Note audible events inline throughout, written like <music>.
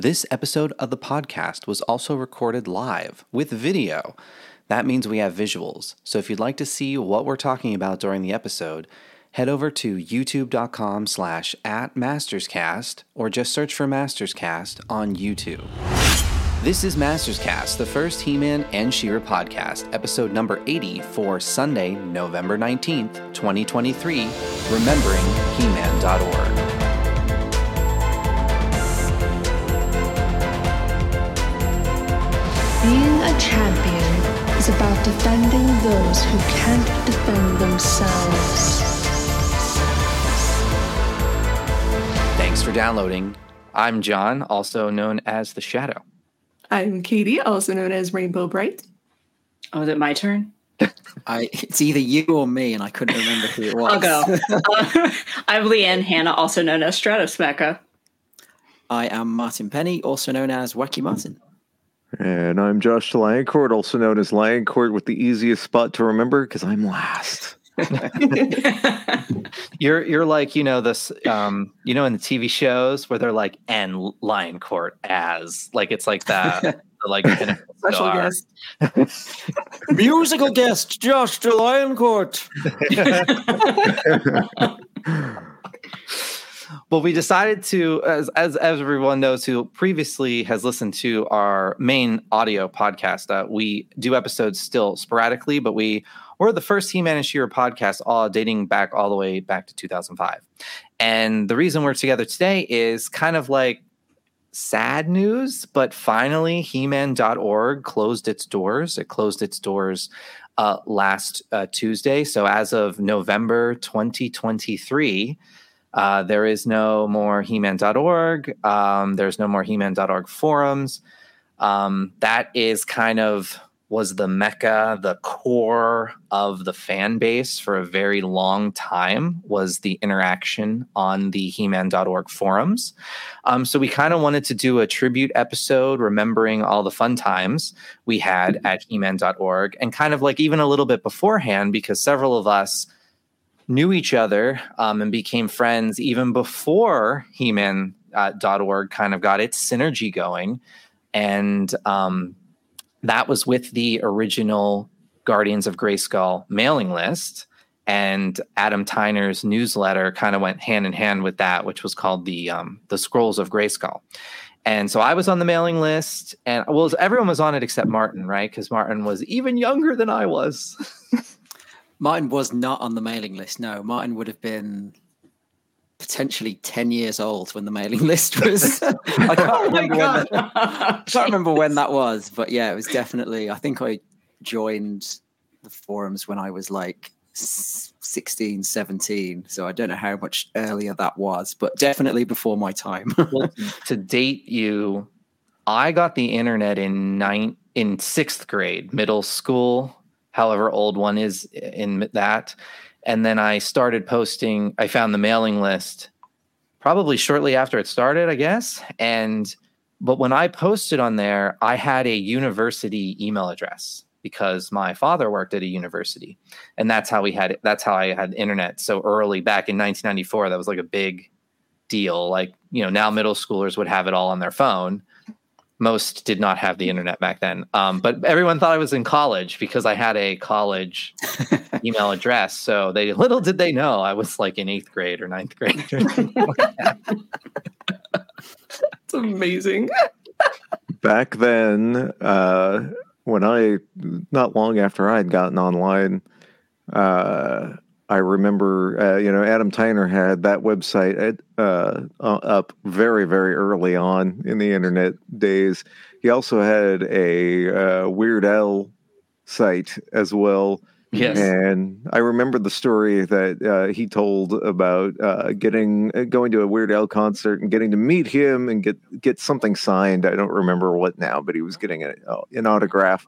This episode of the podcast was also recorded live with video. That means we have visuals. So if you'd like to see what we're talking about during the episode, head over to youtube.com slash at masterscast or just search for masterscast on YouTube. This is Masterscast, the first He-Man and She-Ra podcast, episode number 80 for Sunday, November 19th, 2023, remembering He-Man.org. Being a champion is about defending those who can't defend themselves. Thanks for downloading. I'm Jon, also known as The Shadow. I'm Katy, also known as Rainbow Brite. Oh, is it my turn? <laughs> I, it's either you or me, and I couldn't remember who it was. I'll go. <laughs> Uh, <laughs> I'm Leanne Hannah, also known as Stratos Mecca. I am Martin Penny, also known as Wacky Martin. And I'm Josh Lioncourt, also known as Lioncourt, with the easiest spot to remember because I'm last. <laughs> You're you're like you know this um you know in the TV shows where they're like and Lioncourt as like it's like that <laughs> like Special guest. <laughs> Musical guest, Josh de Lioncourt. Well, we decided to, as, as everyone knows who previously has listened to our main audio podcast, uh, we do episodes still sporadically, but we were the first He-Man and She-Ra podcast, all dating back all the way back to 2005. And the reason we're together today is kind of like sad news, but finally, He-Man.org closed its doors. It closed its doors uh, last uh, Tuesday. So as of November 2023. Uh, there is no more He-Man.org. Um, there's no more He-Man.org forums. Um, that is kind of was the mecca, the core of the fan base for a very long time was the interaction on the He-Man.org forums. Um, so we kind of wanted to do a tribute episode, remembering all the fun times we had at He-Man.org, and kind of like even a little bit beforehand, because several of us knew each other um, and became friends even before He-Man.org kind of got its synergy going. And um, that was with the original Guardians of Grayskull mailing list. And Adam Tyner's newsletter kind of went hand in hand with that, which was called the um, the Scrolls of Grayskull. And so I was on the mailing list, and well, everyone was on it except Martin, right? Because Martin was even younger than I was. <laughs> Martin was not on the mailing list. No, Martin would have been potentially 10 years old when the mailing list was. <laughs> I can't, Oh remember when that! I can't remember when that was, but yeah, it was definitely. I think I joined the forums when I was like s- 16, 17. So I don't know how much earlier that was, but definitely before my time. <laughs> well, to date you, I got the internet in nine in sixth grade, middle school, however old one is in that. And then I started posting, I found the mailing list probably shortly after it started, I guess. And but when I posted on there, I had a university email address because my father worked at a university. And that's how we had it. That's how I had internet so early back in 1994. That was like a big deal. Like, you know, now middle schoolers would have it all on their phone. Most did not have the internet back then. Um, but everyone thought I was in college because I had a college <laughs> email address. So they little did they know I was like in eighth grade or ninth grade. <laughs> It's amazing. Back then, uh, when I, not long after I had gotten online, uh, I remember, uh, you know, Adam Tyner had that website uh, uh, up very, very early on in the internet days. He also had a uh, Weird Al site as well. yes. And I remember the story that uh, he told about uh, getting going to a Weird Al concert and getting to meet him and get get something signed. I don't remember what now, but he was getting a, uh, an autograph.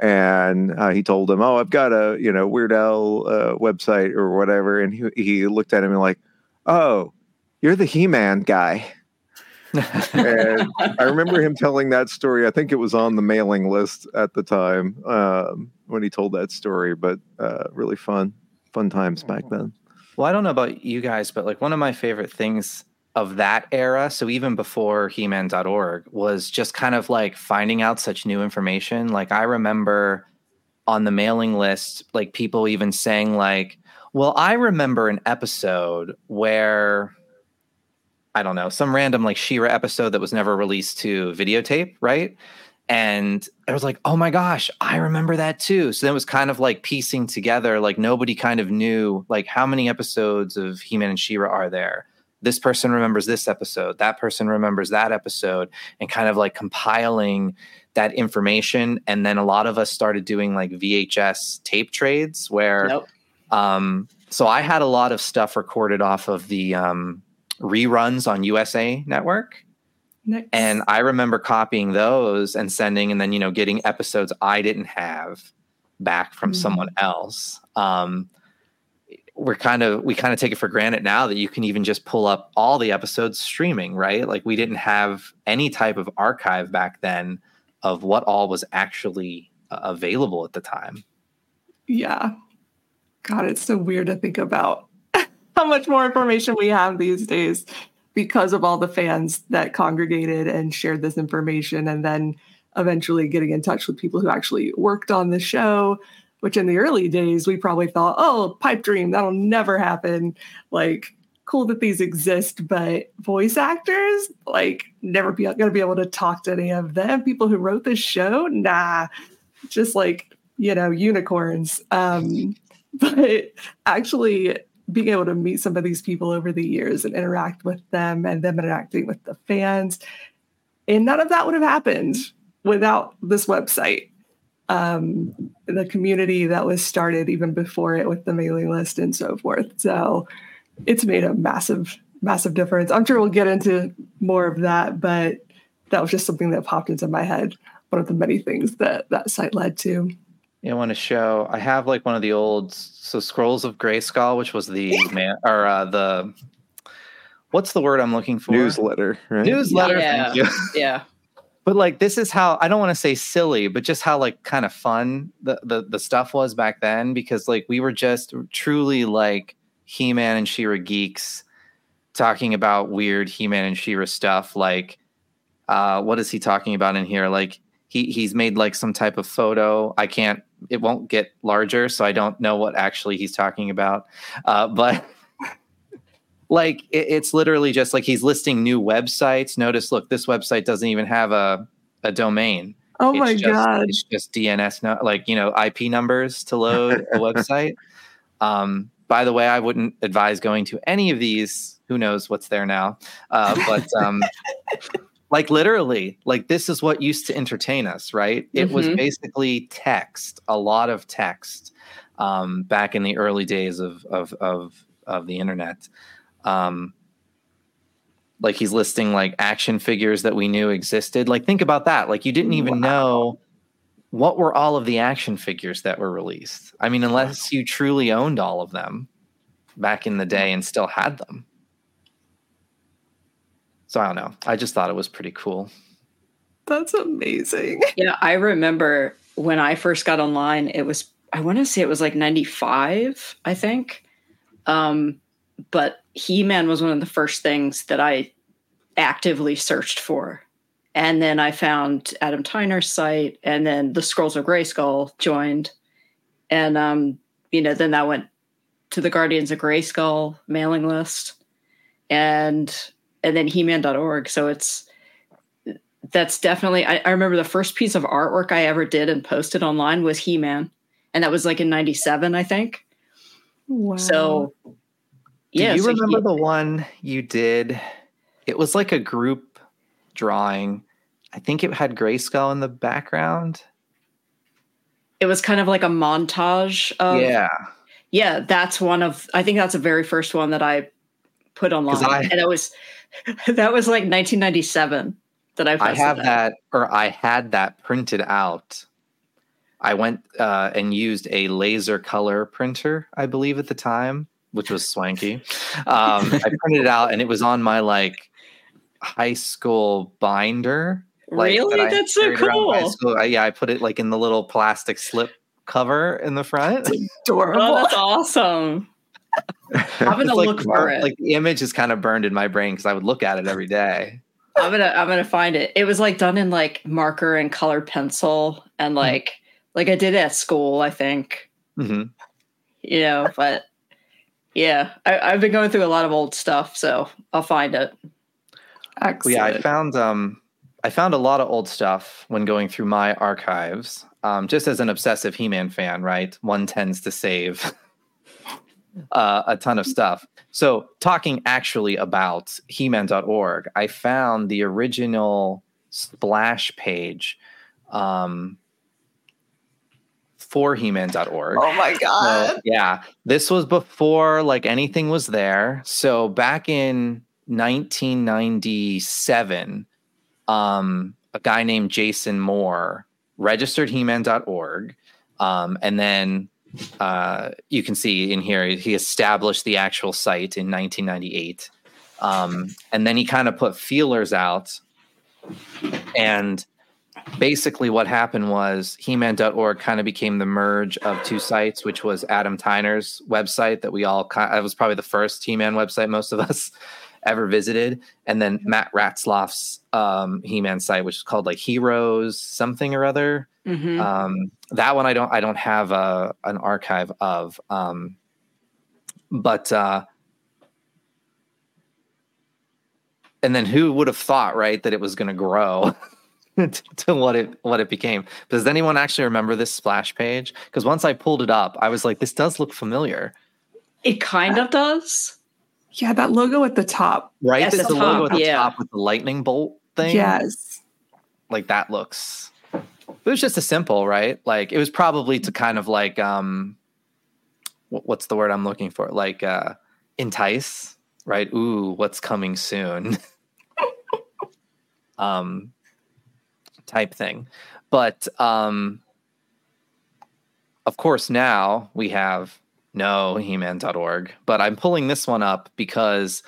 And uh, he told him, "Oh, I've got a you know Weird Al uh, website or whatever." And he he looked at him and like, "Oh, you're the He Man guy." and I remember him telling that story. I think it was on the mailing list at the time um, when he told that story, but uh, really fun, fun times back then. Well, I don't know about you guys, but like one of my favorite things of that era, so even before He-Man.org, was just kind of like finding out such new information. Like I remember on the mailing list, like people even saying like, "Well, I remember an episode where." I don't know, some random like She-Ra episode that was never released to videotape, right? And I was like, oh my gosh, I remember that too. So then it was kind of like piecing together, like nobody kind of knew like how many episodes of He Man and She-Ra are there. This person remembers this episode, that person remembers that episode, and kind of like compiling that information. And then a lot of us started doing like VHS tape trades where, Nope. um, so I had a lot of stuff recorded off of the um, reruns on USA Network. Next. And I remember copying those and sending, and then you know getting episodes I didn't have back from Mhm. someone else. Um, we're kind of we kind of take it for granted now that you can even just pull up all the episodes streaming, right? Like we didn't have any type of archive back then of what all was actually uh, available at the time. Yeah. God, it's so weird to think about <laughs> how much more information we have these days because of all the fans that congregated and shared this information and then eventually getting in touch with people who actually worked on the show which in the early days we probably thought oh pipe dream that'll never happen. Like cool that these exist but voice actors like never be gonna be able to talk to any of them. People who wrote this show nah just like you know unicorns. Um <laughs> but actually being able to meet some of these people over the years and interact with them and them interacting with the fans and none of that would have happened without this website um the community that was started even before it with the mailing list and so forth so it's made a massive massive difference i'm sure we'll get into more of that but that was just something that popped into my head one of the many things that that site led to You want to show? I have like one of the old so scrolls of Grayskull, which was the <laughs> man or uh, the what's the word I'm looking for? Newsletter, right? Newsletter. Yeah. Thank you. <laughs> Yeah. But like this is how I don't want to say silly, but just how like kind of fun the, the the stuff was back then because like we were just truly like He-Man and She-Ra geeks talking about weird He-Man and She-Ra stuff like uh what is he talking about in here? Like he he's made like some type of photo. I can't it won't get larger so I don't know what actually he's talking about uh <laughs> but like it, it's literally just like he's listing new websites. Notice look this website doesn't even have a a domain. Oh it's my just, god. it's just dns no, like you know ip numbers to load a <laughs> website. Um by the way i wouldn't advise going to any of these. Who knows what's there now? Uh but um <laughs> like literally like this is what used to entertain us right? It was Mhm. basically text a lot of text um back in the early days of of of of the internet um like he's listing like action figures that we knew existed. Like think about that. Like you didn't even Wow. know what were all of the action figures that were released. I mean unless you truly owned all of them back in the day and still had them. So i don't know. I just thought it was pretty cool. That's amazing. <laughs> Yeah, I remember when I first got online, it was I want to say it was like 95, I think. Um but He-Man was one of the first things that I actively searched for. And then I found Adam Tyner's site and then the Scrolls of Grayskull joined. And um you know, then that went to the Guardians of Grayskull mailing list and and then he-man.org. So it's that's definitely I, I remember the first piece of artwork I ever did and posted online was He-Man. And that was like in 97, I think. wow So yeah. do you so remember He- the one you did it was like a group drawing i think it had grayskull in the background it was kind of like a montage of yeah yeah, that's one of I think that's the very first one that I put online. I- and it was <laughs> that was like 1997 that I I have that. that, or I had that printed out. I went uh, and used a laser color printer, I believe, at the time, which was swanky. Um, I printed it out, and it was on my like high school binder. Like, Really? that That's so carried around high cool. I- yeah, I put it like in the little plastic slip cover in the front. <laughs> adorable Oh, that's awesome. <laughs> I'm gonna like, look for it. Like the image is kind of burned in my brain because I would look at it every day. I'm gonna I'm gonna find it. It was like done in like marker and color pencil and like like I did at school, I think. hmm You know, but yeah, I, I've been going through a lot of old stuff, so I'll find it. Excellent. yeah, I found um, I found a lot of old stuff when going through my archives. Um, just as an obsessive He-Man fan, right? One tends to save <laughs> uh, a ton of stuff. So, talking actually about He-Man.org, I found the original splash page um, for He-Man.org. oh my god. So, yeah, this was before like anything was there. So back in 1997, um, a guy named Jason Moore registered He-Man.org, um, and then uh, you can see in here he established the actual site in 1998, um, and then he kind of put feelers out, and basically what happened was he-man.org kind of became the merge of two sites which was adam tyner's website that we all kind it was probably the first he-man website most of us <laughs> ever visited and then matt ratzloff's um, he-man site which is called like heroes something or other. Mhm. um, that one i don't i don't have a, an archive of um, but uh, and then who would have thought right that it was going to grow <laughs> <laughs> to what it what it became. Does anyone actually remember this splash page? Because once i pulled it up i was like this does look familiar. It kind of does. Yeah, that logo at the top. right? At it's the the logo top, at the yeah. top with the lightning bolt thing? Yes. like that looks it was just a simple right? Like it was probably to kind of like um what's the word i'm looking for? Like uh entice right? Ooh what's coming soon? <laughs> Um type thing. But um of course now we have no he-man.org but i'm pulling this one up because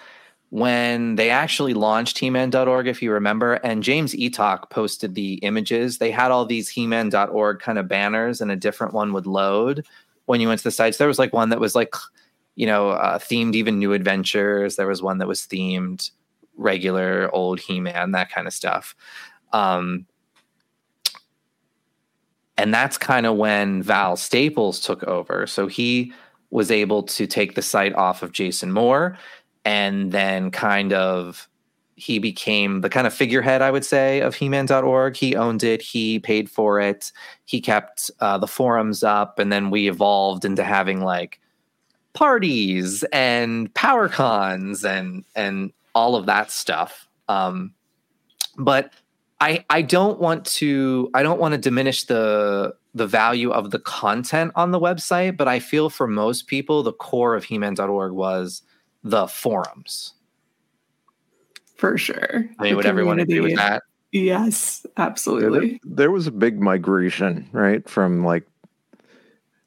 when they actually launched he-man.org if you remember and james eatock posted the images they had all these he-man.org kind of banners and a different one would load when you went to the sites. There was like one that was like you know uh, themed even new adventures. There was one that was themed regular old he-man that kind of stuff. Um, and that's kind of when val staples took over. So he was able to take the site off of jason moore and then kind of he became the kind of figurehead i would say of he-man.org he owned it. He paid for it. He kept uh, the forums up. And then we evolved into having like parties and power cons and and all of that stuff. Um but i i don't want to i don't want to diminish the the value of the content on the website but i feel for most people the core of he-man.org was the forums For sure. i mean The would everyone agree with that Yes, Yeah, there, absolutely. there was a big migration, right, from like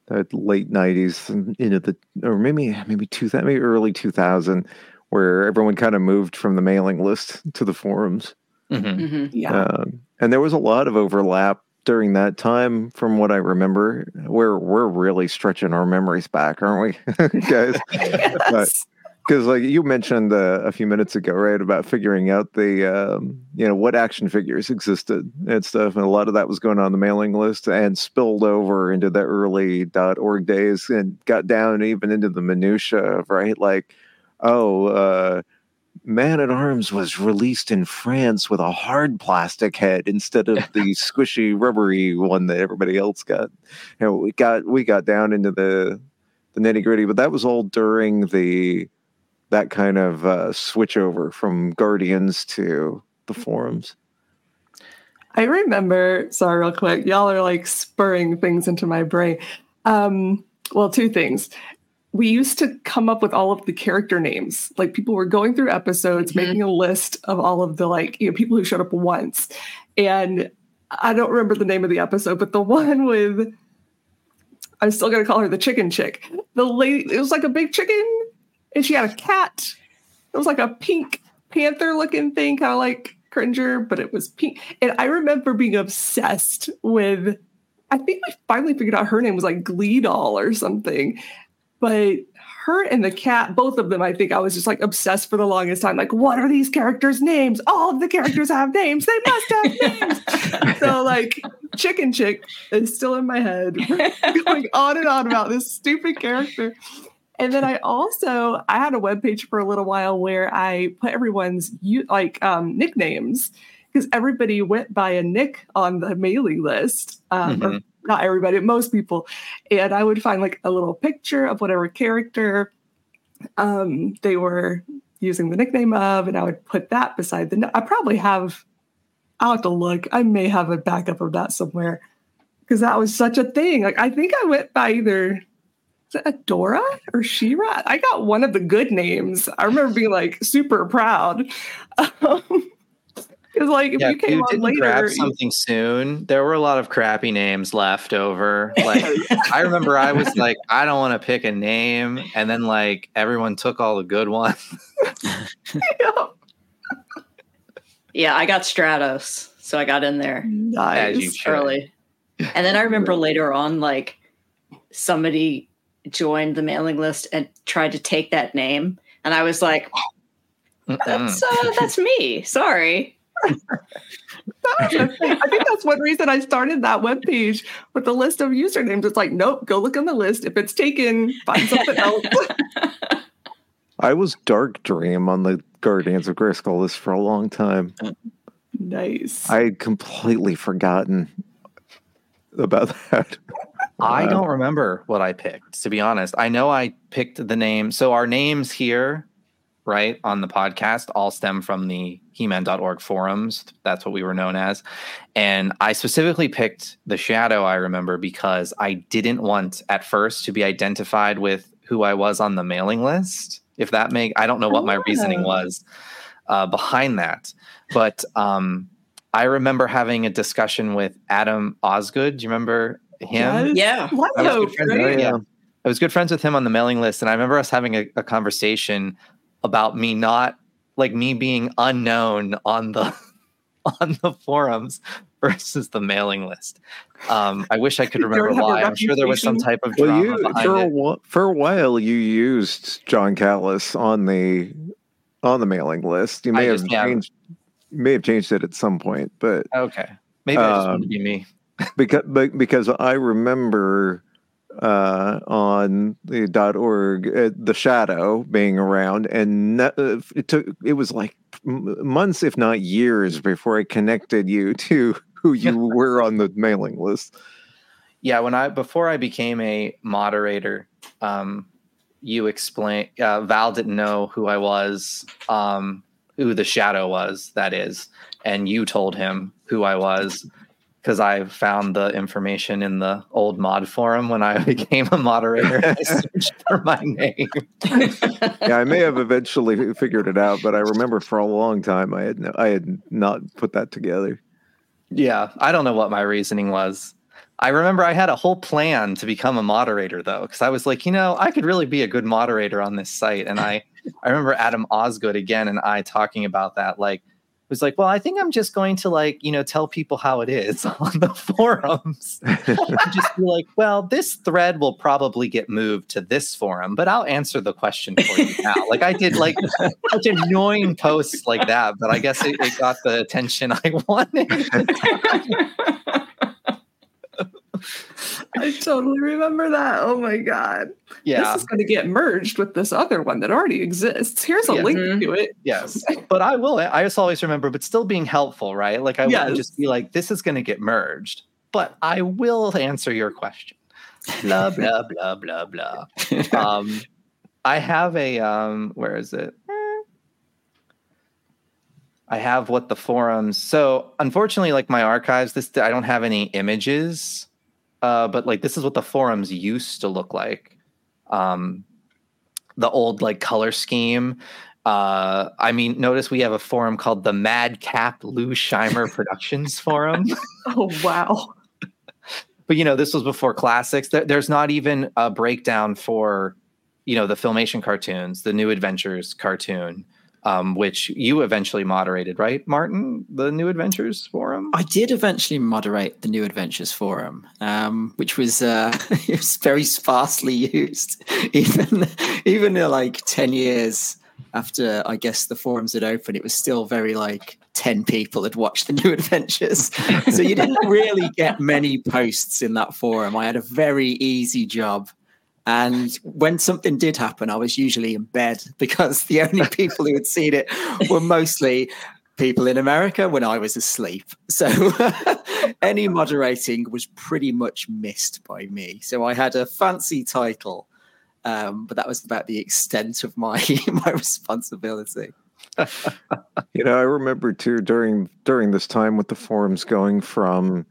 the late '90s and into the, or maybe maybe two maybe early 2000, where everyone kind of moved from the mailing list to the forums, Mhm. Mhm. Yeah. um, and there was a lot of overlap during that time, from what I remember. We're we're really stretching our memories back, aren't we, <laughs> guys? <laughs> Yes. because like you mentioned uh, a few minutes ago right about figuring out the um, you know what action figures existed and stuff and a lot of that was going on the mailing list and spilled over into the early dot org days and got down even into the minutia of right like oh uh Man at Arms was released in France with a hard plastic head instead of the <laughs> squishy rubbery one that everybody else got. You know, we got we got down into the the nitty gritty, but that was all during the that kind of uh, switch over from Guardians to the forums. I remember, sorry, real quick. Y'all are like spurring things into my brain. Um, well, two things. We used to come up with all of the character names. Like people were going through episodes, Mhm. making a list of all of the like, you know, people who showed up once. And I don't remember the name of the episode, but the <laughs> one with I'm still gonna call her the chicken chick. The lady, it was like a big chicken, and she had a cat. It was like a pink panther looking thing, kind of like Cringer, but it was pink. And I remember being obsessed with. I think we finally figured out her name was like Glee Doll or something. But her and the cat, both of them, I think I was just like obsessed for the longest time. Like, what are these characters' names? All of the characters have names. They must have names. <laughs> so, like, Chicken Chick is still in my head, <laughs> going on and on about this stupid character. And then I also I had a web page for a little while where I put everyone's like um, nicknames because everybody went by a nick on the mailing list. Um, or Mhm. Not everybody, most people. And I would find like a little picture of whatever character um, they were using the nickname of, and I would put that beside the. I probably have. I'll have to look. I may have a backup of that somewhere because that was such a thing. Like I think I went by either is Adora or She-Ra? I got one of the good names. I remember being like super proud. <laughs> Because like if Yeah, you came you on didn't later, grab you- something soon, there were a lot of crappy names left over. Like <laughs> I remember I was like, I don't want to pick a name, and then like everyone took all the good ones. <laughs> Yeah, I got Stratos, so I got in there As you nice. should. early. And then I remember later on, like somebody joined the mailing list and tried to take that name, and I was like, "That's uh, that's me. Sorry." I think that's one reason I started that webpage with the list of usernames. It's like, nope, go look on the list. If it's taken, find something else. <laughs> I was Dark Dream on the Guardians of Grayskull list for a long time. nice. I had completely forgotten about that. I don't remember what I picked, to be honest. I know I picked the name. So our names here, right, on the podcast all stem from the He-Man.org forums. That's what we were known as. And I specifically picked the shadow, I remember, because I didn't want at first to be identified with who I was on the mailing list. If that make I don't know what my reasoning Oh. was uh, behind that. But um I remember having a discussion with Adam Osgood. Do you remember him? Yes. Yeah. I was good friends with him, yeah. I was good friends with him on the mailing list, and I remember us having a, a conversation about me not like me being unknown on the <laughs> on the forums versus the mailing list. Um, I wish I could remember why. I'm sure there was some type of Well, drama you behind for a, it. for a while you used Jon Kallis on the on the mailing list. You may I have just- yeah. changed you may have changed it at some point, but Okay, maybe I just wanted to Um, be me. because but because I remember uh, on the dot .org uh, the shadow being around, and uh, it took it was like months, if not years, before I connected you <laughs> to who you <laughs> were on the mailing list. Yeah, when I before I became a moderator, um, you explain. Uh, Val didn't know who I was, um, who the shadow was. That is, and you told him who I was because I found the information in the old mod forum when I <laughs> became a moderator. I <laughs> searched for my name. <laughs> Yeah, I may have eventually figured it out, but I remember for a long time I had no, I had not put that together. Yeah, I don't know what my reasoning was. I remember I had a whole plan to become a moderator though, because I was like, you know, I could really be a good moderator on this site. And I, I remember Adam Osgood again and I talking about that. Like, was like, well, I think I'm just going to like, you know, tell people how it is <laughs> on the forums. <laughs> And just be like, well, this thread will probably get moved to this forum, but I'll answer the question for you now. Like I did like such annoying posts like that, but I guess it, it got the attention I <laughs> wanted. <laughs> I totally remember that. Oh my god. Yeah. This is going to get merged with this other one that already exists. Here's a Yeah. link Mhm. to it. Yes, <laughs> but I will. I just always remember, but still being helpful, right? Like I wouldn't just be like, "This is going to get merged," but I will answer your question. Blah <laughs> blah blah blah blah. Um, I have a um, where is it? I have what the forums. So unfortunately, like my archives, this I don't have any images, uh, but like this is what the forums used to look like. Um, the old like color scheme. Uh, I mean, notice we have a forum called the Madcap Lou Scheimer Productions <laughs> Forum. Oh wow. <laughs> but you know, this was before classics. There, there's not even a breakdown for, you know, the filmation cartoons, the New Adventures cartoon. Um, which you eventually moderated, right, Martin? The New Adventures Forum. I did eventually moderate the New Adventures Forum, um, which was uh, <laughs> it was very sparsely used, <laughs> even even uh, like ten years after I guess the forums had opened. It was still very like 10 people had watched the <laughs> new adventures. so you didn't really get many posts in that forum. I had a very easy job. And when something did happen, I was usually in bed <laughs> because the only <laughs> people who had seen it were mostly people in America when I was asleep. So <laughs> any moderating was pretty much missed by me. So I had a fancy title, um, but that was about the extent of my my responsibility you know, I remember too during during this time with the forums going from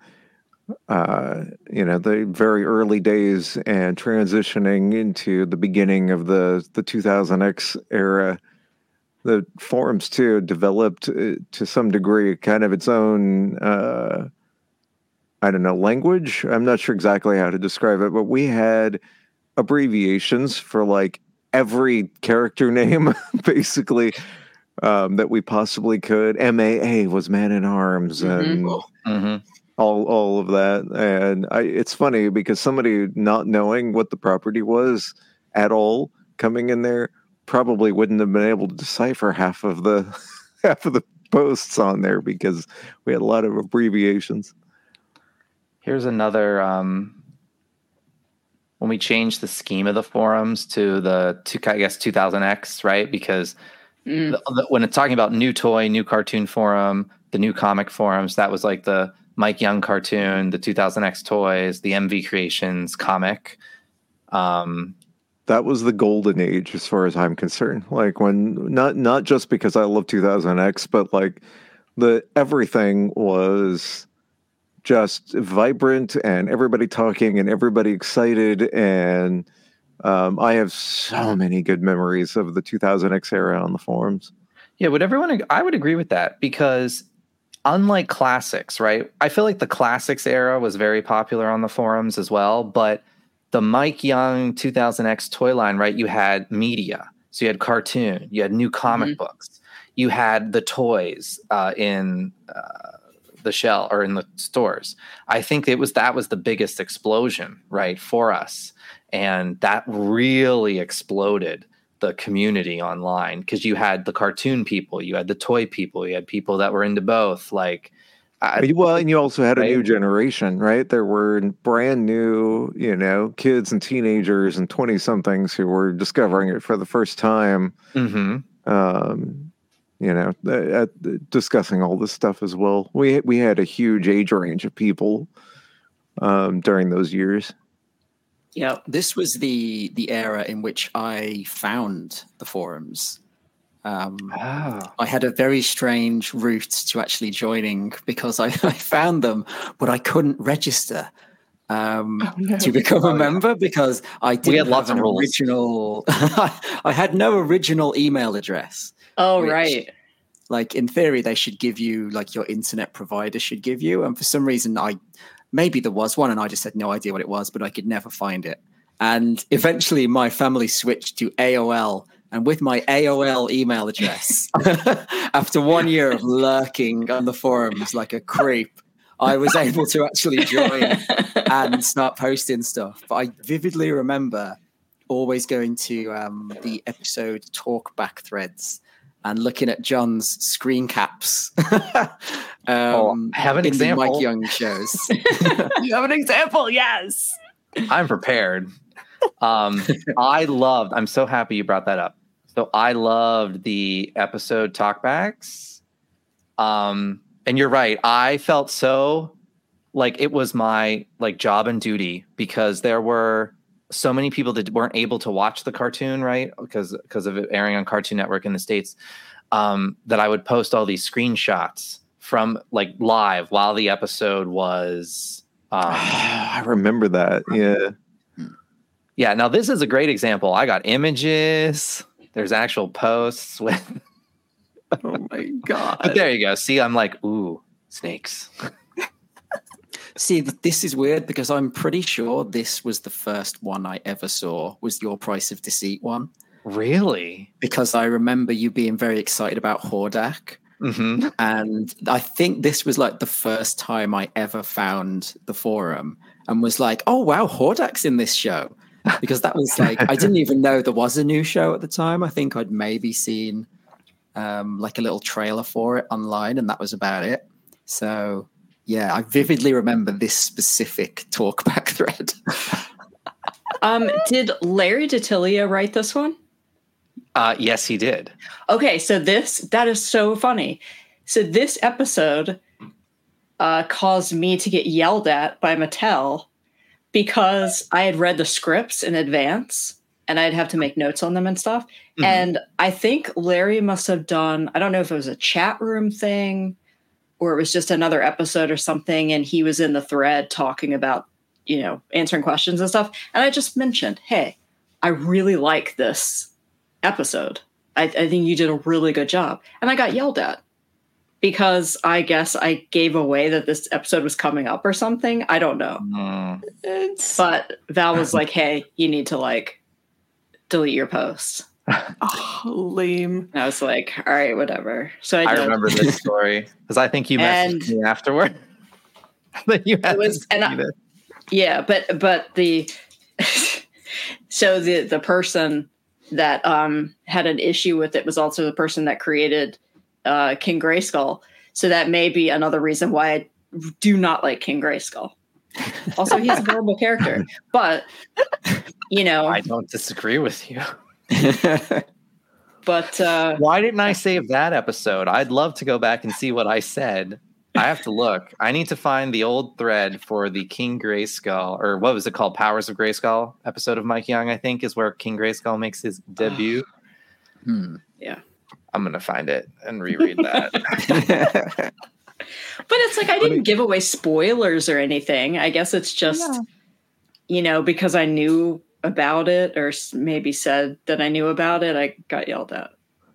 uh, you know, the very early days and transitioning into the beginning of the the 2000X era, the forums too developed uh, to some degree kind of its own uh, I don't know, language. I'm not sure exactly how to describe it, but we had abbreviations for like every character <laughs> name basically um, that we possibly could. MAA was Man in Arms and Mm-hmm. All all of that. And I, it's funny because somebody not knowing what the property was at all coming in there probably wouldn't have been able to decipher half of the <laughs> half of the posts on there because we had a lot of abbreviations. Here's another. Um, when we changed the scheme of the forums to the to I guess 2000X, right? Because Mm. the, the- when it's talking about new toy, new cartoon forum, the new comic forums, that was like the Mike Young cartoon, the 2000X toys, the MV Creations comic. Um, That was the golden age as far as I'm concerned. Like when not not just because I love 2000X, but like the everything was just vibrant and everybody talking and everybody excited and um, I have so many good memories of the 2000X era on the forums. Yeah, would everyone? I would agree with that because unlike classics, right? I feel like the classics era was very popular on the forums as well, but the Mike Young 2000X toy line, right? You had media, so you had cartoon, you had new comic books, you had the toys uh, in uh, the shell or in the stores. I think it was that was the biggest explosion, right, for us, and that really exploded the community online because you had the cartoon people, you had the toy people, you had people that were into both. Like, I, well, and you also had a new generation, right? There were brand new, you know, kids and teenagers and 20 somethings who were discovering it for the first time. Mhm. um, you know, uh, at, discussing all this stuff as well. We we had a huge age range of people um, during those years. Yep. this was the the era in which I found the forums. Um, Oh. I had a very strange route to actually joining because I, <laughs> I found them, but I couldn't register um, Oh, no. to become a Oh, yeah. member because I didn't had lots have of an rules. original. <laughs> I had no original email address. Oh, Which- right. Like in theory, they should give you like your internet provider should give you, and for some reason, I maybe there was one, and I just had no idea what it was, but I could never find it. And eventually, my family switched to AOL. And with my AOL email address, <laughs> after one year of lurking on the forums like a creep, I was able to actually join and start posting stuff. But I vividly remember always going to um, the episode talkback threads and looking at Jon's screen caps. <laughs> um, Oh, I have an in example. Mike Young shows. <laughs> you have an example, yes. I'm prepared. Um, I loved. I'm so happy you brought that up. So I loved the episode talkbacks. Um, and you're right. I felt so like it was my like job and duty because there were so many people that weren't able to watch the cartoon right because because of it airing on Cartoon Network in the states. Um, that I would post all these screenshots from like live while the episode was. Um, <sighs> I remember that. Yeah. Yeah, now this is a great example. I got images. There's actual posts with. Oh my <laughs> god But god. there you go. See, I'm like, ooh, snakes. <laughs> See, this is weird because I'm pretty sure this was the first one I ever saw was your Price of Deceit one. Really? because I remember you being very excited about Hordak. hmm And I think this was like the first time I ever found the forum and was like, oh, wow, Hordak's in this show. Because that was like, I didn't even know there was a new show at the time. I think I'd maybe seen um, like a little trailer for it online, and that was about it. So, yeah, I vividly remember this specific talkback <laughs> thread. Um, did Larry DiTillio write this one? Uh, yes, he did. Okay, so this that is so funny. So this episode uh, caused me to get yelled at by Mattel because I had read the scripts in advance and I'd have to make notes on them and stuff. Mhm. And I think Larry must have done, I don't know if it was a chat room thing or it was just another episode or something. And he was in the thread talking about, you know, answering questions and stuff. And I just mentioned, hey, I really like this episode. I, I think you did a really good job. And I got yelled at because I guess I gave away that this episode was coming up or something. I don't know. Mm. But Val was like, hey, you need to like delete your post. Oh, <laughs> lame. And I was like, all right, whatever. So I, I remember this <laughs> story because I think you messaged And- me afterward. <laughs> that you had was- to and I- see. Yeah, but but the so the the person that um had an issue with it was also the person that created uh King Grayskull. So that may be another reason why I do not like King Grayskull. Also, he's a horrible character, but you know, I don't disagree with you. But uh Why didn't I save that episode? I'd love to go back and see what I said. I have to look. I need to find the old thread for the King Grayskull, or what was it called? Powers of Grayskull episode of Mike Young, I think, is where King Grayskull makes his <sighs> debut. Hmm. I'm gonna find it and reread that. <laughs> <laughs> but it's like I didn't give away spoilers or anything. I guess it's just Yeah. you know because I knew about it or maybe said that I knew about it, I got yelled at.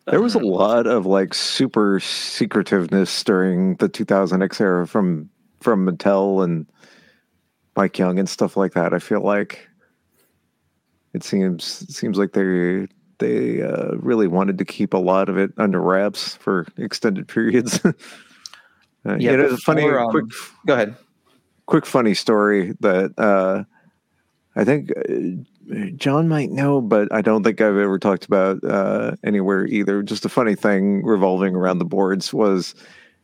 There was a lot of like super secretiveness during the 2000X era from from Mattel and Mike Young and stuff like that. I feel like it seems it seems like they they uh, really wanted to keep a lot of it under wraps for extended periods. <laughs> uh, Yeah, yeah, it's a funny um, quick go ahead. quick funny story that uh, I think uh, Jon might know, but I don't think I've ever talked about uh, anywhere either. Just a funny thing revolving around the boards was,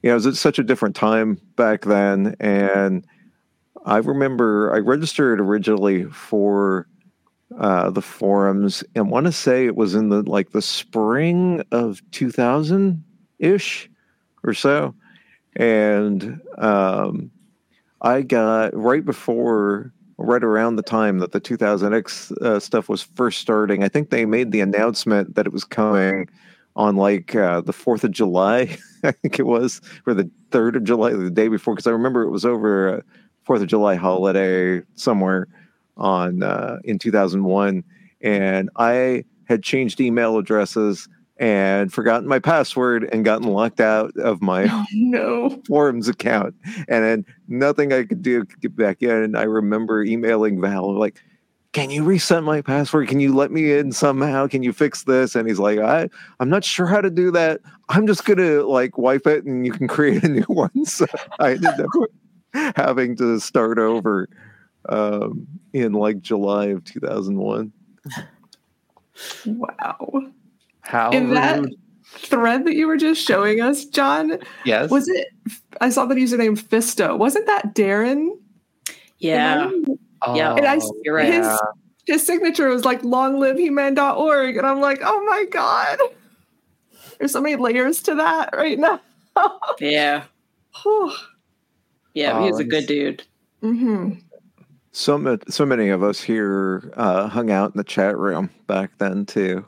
you know, it was such a different time back then, and I remember I registered originally for uh, the forums, and want to say it was in the like the spring of two thousand ish or so, and um, I got right before, right around the time that the 2000X uh, stuff was first starting. I think they made the announcement that it was coming on like uh, the 4th of July, <laughs> I think it was, or the 3rd of July, the day before, because I remember it was over uh, 4th of July holiday somewhere on uh, in 2001. And I had changed email addresses and forgotten my password and gotten locked out of my <laughs> Oh no. forums account and then nothing I could do to get back in. And I remember emailing Val like, can you reset my password? Can you let me in somehow? Can you fix this? And he's like, I, I'm not sure how to do that. I'm just gonna like wipe it and you can <laughs> create a new one. So I ended up <laughs> having to start over um, in like July of 2001. Wow. How In that rude. thread that you were just showing us, Jon, Yes. was it? I saw the username Fisto. Wasn't that Darren? Yeah, yeah. And I, Oh, you're right. His, yeah. his signature was like longliveheman.org. And I'm like, oh my God. There's so many layers to that right now. <laughs> yeah, Whew. yeah. He was Oh, a good he's- dude. hmm So, ma- so many of us here uh, hung out in the chat room back then too.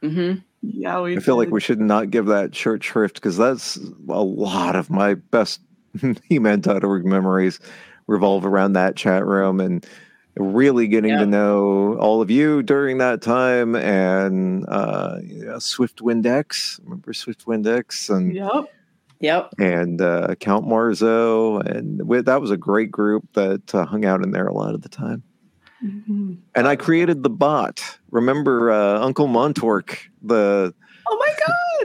hmm Yeah, we I feel like we should not give that short shrift because that's a lot of my best <laughs> He-Man.org memories revolve around that chat room and really getting Yeah. to know all of you during that time and uh, yeah, Swift Windex. Remember Swift Windex and Yep. Yep. and uh, Count Marzo and we, that was a great group that uh, hung out in there a lot of the time. Mhm. and I created the bot. Remember uh, Uncle Montork, the Oh my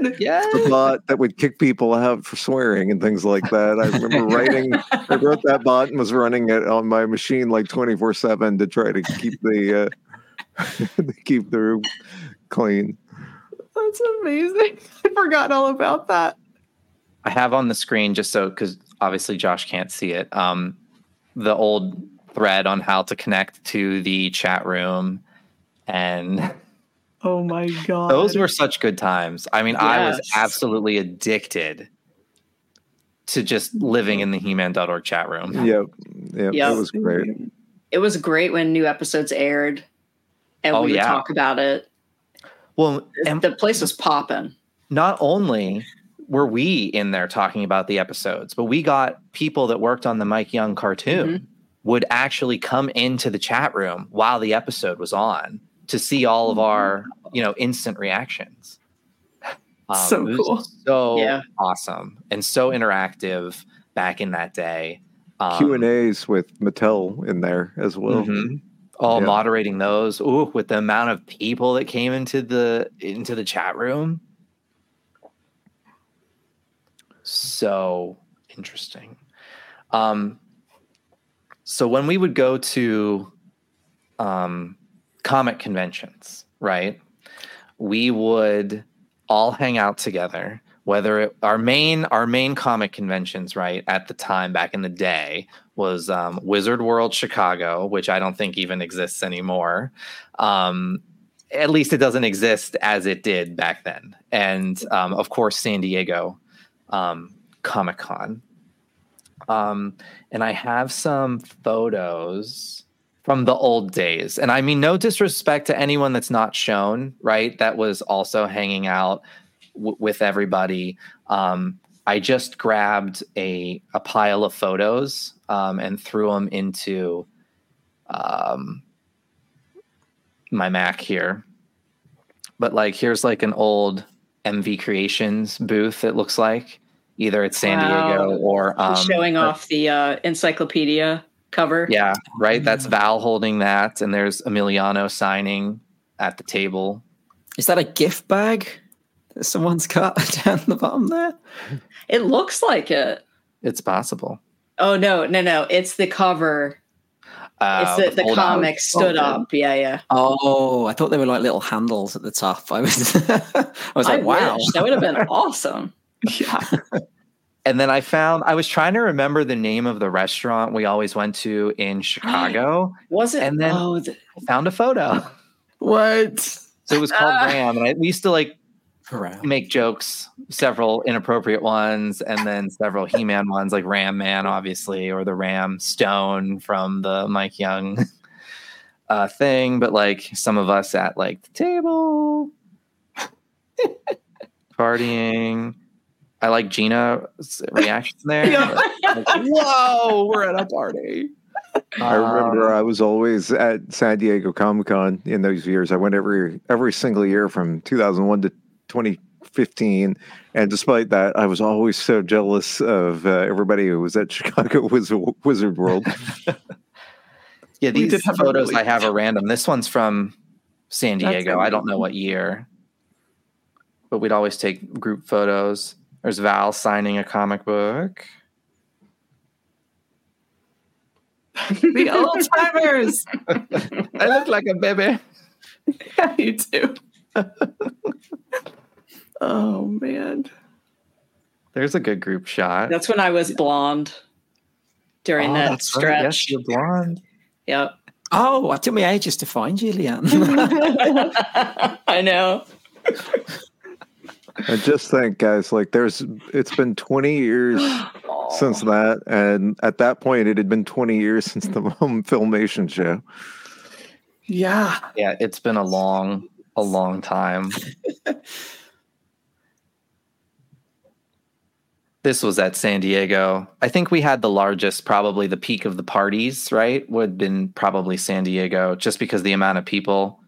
god! Yeah. the bot that would kick people out for swearing and things like that. I remember <laughs> writing, I wrote that bot and was running it on my machine like 24 7 to try to keep the, uh, <laughs> to keep the room clean. That's amazing. <laughs> I forgot all about that. I have on the screen just so because obviously Josh can't see it. Um, the old thread on how to connect to the chat room, and Oh my god. <laughs> those were such good times. I mean, I was absolutely addicted to just living in the He-Man.org chat room. Yep. Yep. Yep. It was great. It was great when new episodes aired and Oh, we would yeah. talk about it. Well, and the place was popping. not only were we in there talking about the episodes, but we got people that worked on the Mike Young cartoon mm-hmm. would actually come into the chat room while the episode was on to see all of our, you know, instant reactions. <laughs> So cool. So Yeah. awesome and so interactive back in that day. Um, Q and A's with Mattel in there as well. Mhm. All Yeah. moderating those. Ooh, with the amount of people that came into the into the chat room. So interesting. Um so when we would go to um comic conventions, right? We would all hang out together whether it, our main our main comic conventions right at the time back in the day was um, Wizard World Chicago, which I don't think even exists anymore. Um, at least it doesn't exist as it did back then. And um, of course, San Diego um, Comic Con. Um, and I have some photos from the old days. And I mean, no disrespect to anyone that's not shown, right? That was also hanging out w- with everybody. Um, I just grabbed a a pile of photos um, and threw them into um, my Mac here. But like, here's like an old MV Creations booth. It looks like either it's San Wow. Diego or um, showing off the uh, encyclopedia cover. Yeah, right. That's Val holding that, and there's Emiliano signing at the table. Is that a gift bag that someone's got <laughs> down the bottom there? It looks like it. It's possible. Oh no, no, no! It's the cover. Uh, it's the, the fold out. comic stood folded. up. Yeah, yeah. Oh, I thought they were like little handles at the top. <laughs> I was, I was like, I wow. wish. that would have been <laughs> awesome. Yeah. And then I found I was trying to remember the name of the restaurant we always went to in Chicago. Was it? And then- oh, the, I found a photo. What? So it was called Ah. Ram, and I, we used to like Hurrah. make jokes, several inappropriate ones, and then several He-Man ones, like Ram Man, obviously, or the Ram Stone from the Mike Young <laughs> uh, thing. But like some of us at like the table, <laughs> partying. I like Gina's reaction there. <laughs> Yeah. Like, Whoa, we're at a party. I remember Um, I was always at San Diego Comic Con in those years. I went every every single year from 2001 to 2015, and despite that, I was always so jealous of uh, everybody who was at <laughs> Chicago Wizard, Wizard World. <laughs> Yeah, these did have photos really- I have are random. This one's from San Diego. I don't know what year, but we'd always take group photos. There's Val signing a comic book. The old timers. <laughs> I look like a baby. <laughs> yeah, you do. <laughs> oh man. There's a good group shot. that's when I was blonde during Oh, that that's right. Yes, you're blonde. Yep. Oh, it took me ages to find you, Leanne. I know. And just think, guys, like there's it's been 20 years since that, and at that point, it had been 20 years since the <laughs> home filmation show. Yeah. Yeah, it's been a long, a long time. <laughs> this was at San Diego. I think we had the largest, probably the peak of the parties, right? Would have been probably San Diego, just because the amount of people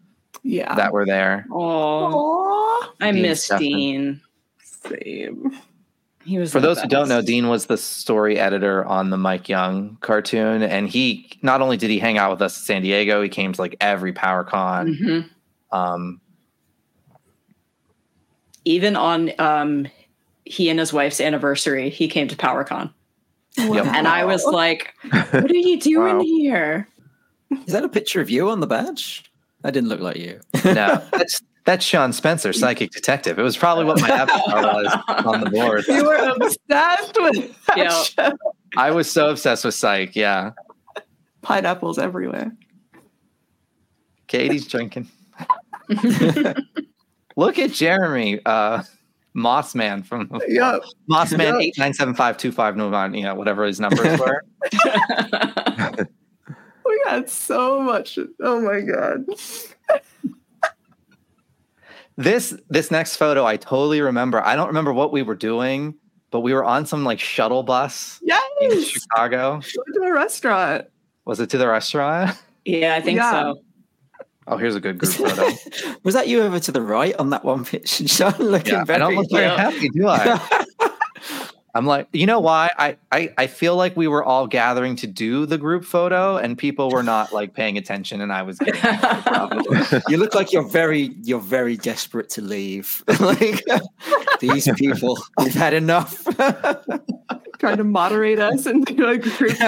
Yeah. that were there. Oh, Aw. I Dean miss Stefan. Dean. Same. He was For the those who don't know. Dean was the story editor on the Mike Young cartoon, and he not only did he hang out with us in San Diego, he came to like every PowerCon. Mhm. Um, even on um, he and his wife's anniversary, he came to PowerCon, Yep. and I was like, <laughs> "What are you doing Wow. here?" Is that a picture of you on the badge? That didn't look like you. no, <laughs> that's that's Sean Spencer, psychic detective. It was probably what my avatar was on the board. You were obsessed with that Yeah. show. I was so obsessed with Psych. Yeah, Pineapples everywhere. Katy's drinking. <laughs> Look at Jeremy, uh, Mossman from <laughs> Yep. Mossman Yep. eight nine seven five two five nine. You know whatever his numbers were. We got so much. Oh my god. This this next photo I totally remember. I don't remember what we were doing, but we were on some like shuttle bus in Yes. Chicago. To a restaurant. Was it to the restaurant? yeah, I think Yeah. so. Oh, here's a good group <laughs> photo. Was that you over to the right on that one picture, <laughs> Sean? Looking Yeah, I very. don't look very Yeah. happy, do I? <laughs> I'm like, you know why? I, I I feel like we were all gathering to do the group photo, and people were not like paying attention, and I was getting <laughs> you look like you're very, you're very desperate to leave. <laughs> like these people, we've had enough. <laughs> Trying to moderate us and do a group.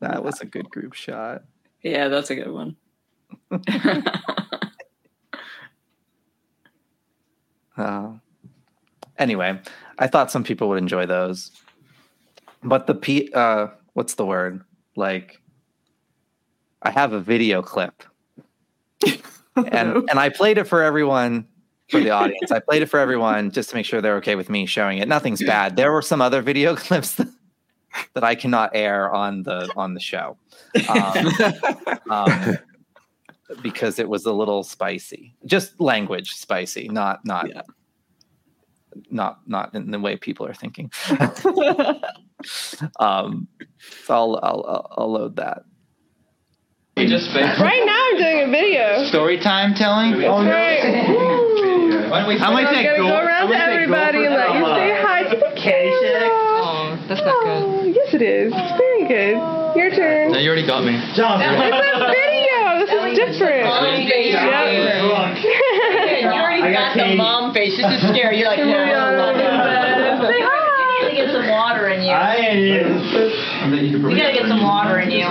that was a good group shot. yeah, that's a good one. Uh, anyway, I thought some people would enjoy those, but the p uh, what's the word? Like, I have a video clip, <laughs> and and I played it for everyone for the audience. I played it for everyone just to make sure they're okay with me showing it. Nothing's bad. There were some other video <laughs> clips that, that I cannot air on the on the show. <laughs> Um, um, because it was a little spicy. Just language spicy, not not Yeah. not not in the way people are thinking. <laughs> um, so I'll, I'll I'll I'll load that. You just fake Right now I'm doing a video. story time telling. Oh Right. Why don't we? I'm I'm gonna go around to everybody and let you say hi to the camera. Oh, that's not good. Oh, yes it is. It's very good. Your turn. No, you already got me. John. It's a video. This is different. Yep. <laughs> You already got the mom face. This is scary. You're like, no, no, no, no. Say hi. You gotta get some water in you. I am. You gotta get some water in you.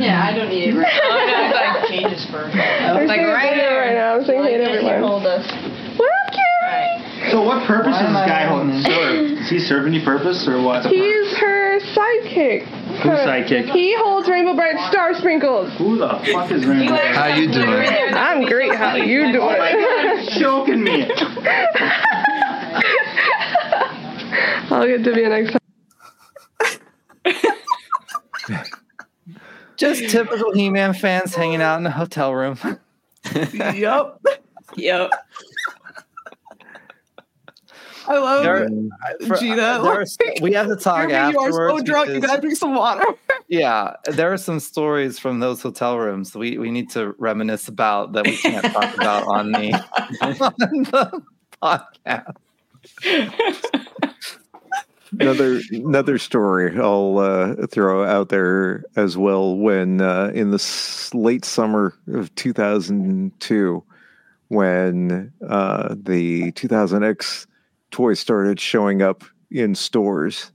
Yeah, I don't need it right now. No, it's like changes first. I'm Like right video here. right now. I'm saying hey to everyone. Hold us. What up, Carrie? So what purpose is this guy holding the sword? Does he serve any purpose or what? He's her sidekick. Who's sidekick? He holds Rainbow Brite Star Sprinkles. Who the fuck is Rainbow? How you doing? I'm great. How you doing? Oh my god, choking me. <laughs> I'll get to be next time. <laughs> Just typical He-Man fans hanging out in a hotel room. yep. Yep. I love There- For- Gina. there are we have to <laughs> talk Jeremy, you are so drunk. You gotta drink some water. <laughs> yeah, there are some stories from those hotel rooms we, we need to reminisce about that we can't talk about on the, <laughs> on the podcast. another another story I'll uh, throw out there as well. When uh, in the s- late summer of 2002, when uh, the 2000X toys started showing up in stores,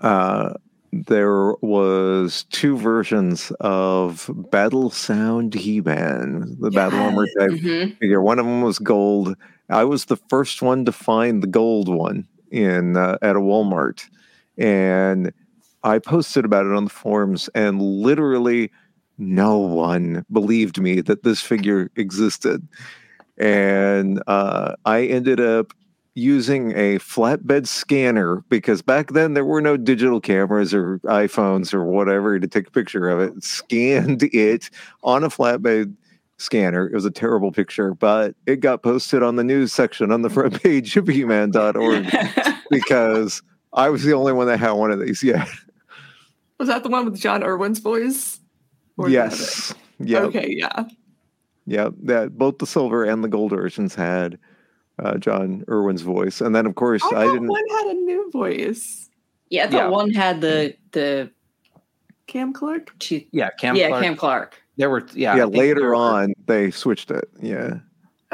uh, there was two versions of Battle Sound He-Man, the Battle Armor type Mhm. figure. One of them was gold. I was the first one to find the gold one in uh, at a Walmart, and I posted about it on the forums, and literally no one believed me that this figure existed. And uh, I ended up using a flatbed scanner because back then there were no digital cameras or iPhones or whatever to take a picture of it. Scanned <laughs> it on a flatbed scanner. It was a terrible picture, but it got posted on the news section on the front page of He-Man.org <laughs> because I was the only one that had one of these. Yeah. Was that the one with John Erwin's voice? Or yes. Yeah. Okay, yeah. yeah, that both the silver and the gold versions had uh, John Erwin's voice, and then of course I I, didn't. one had a new voice. Yeah, I thought Yeah. one had the the Cam Clark. two, Yeah, Cam. yeah Clark. Cam Clark. There were yeah. Yeah, later were- on they switched it. Yeah,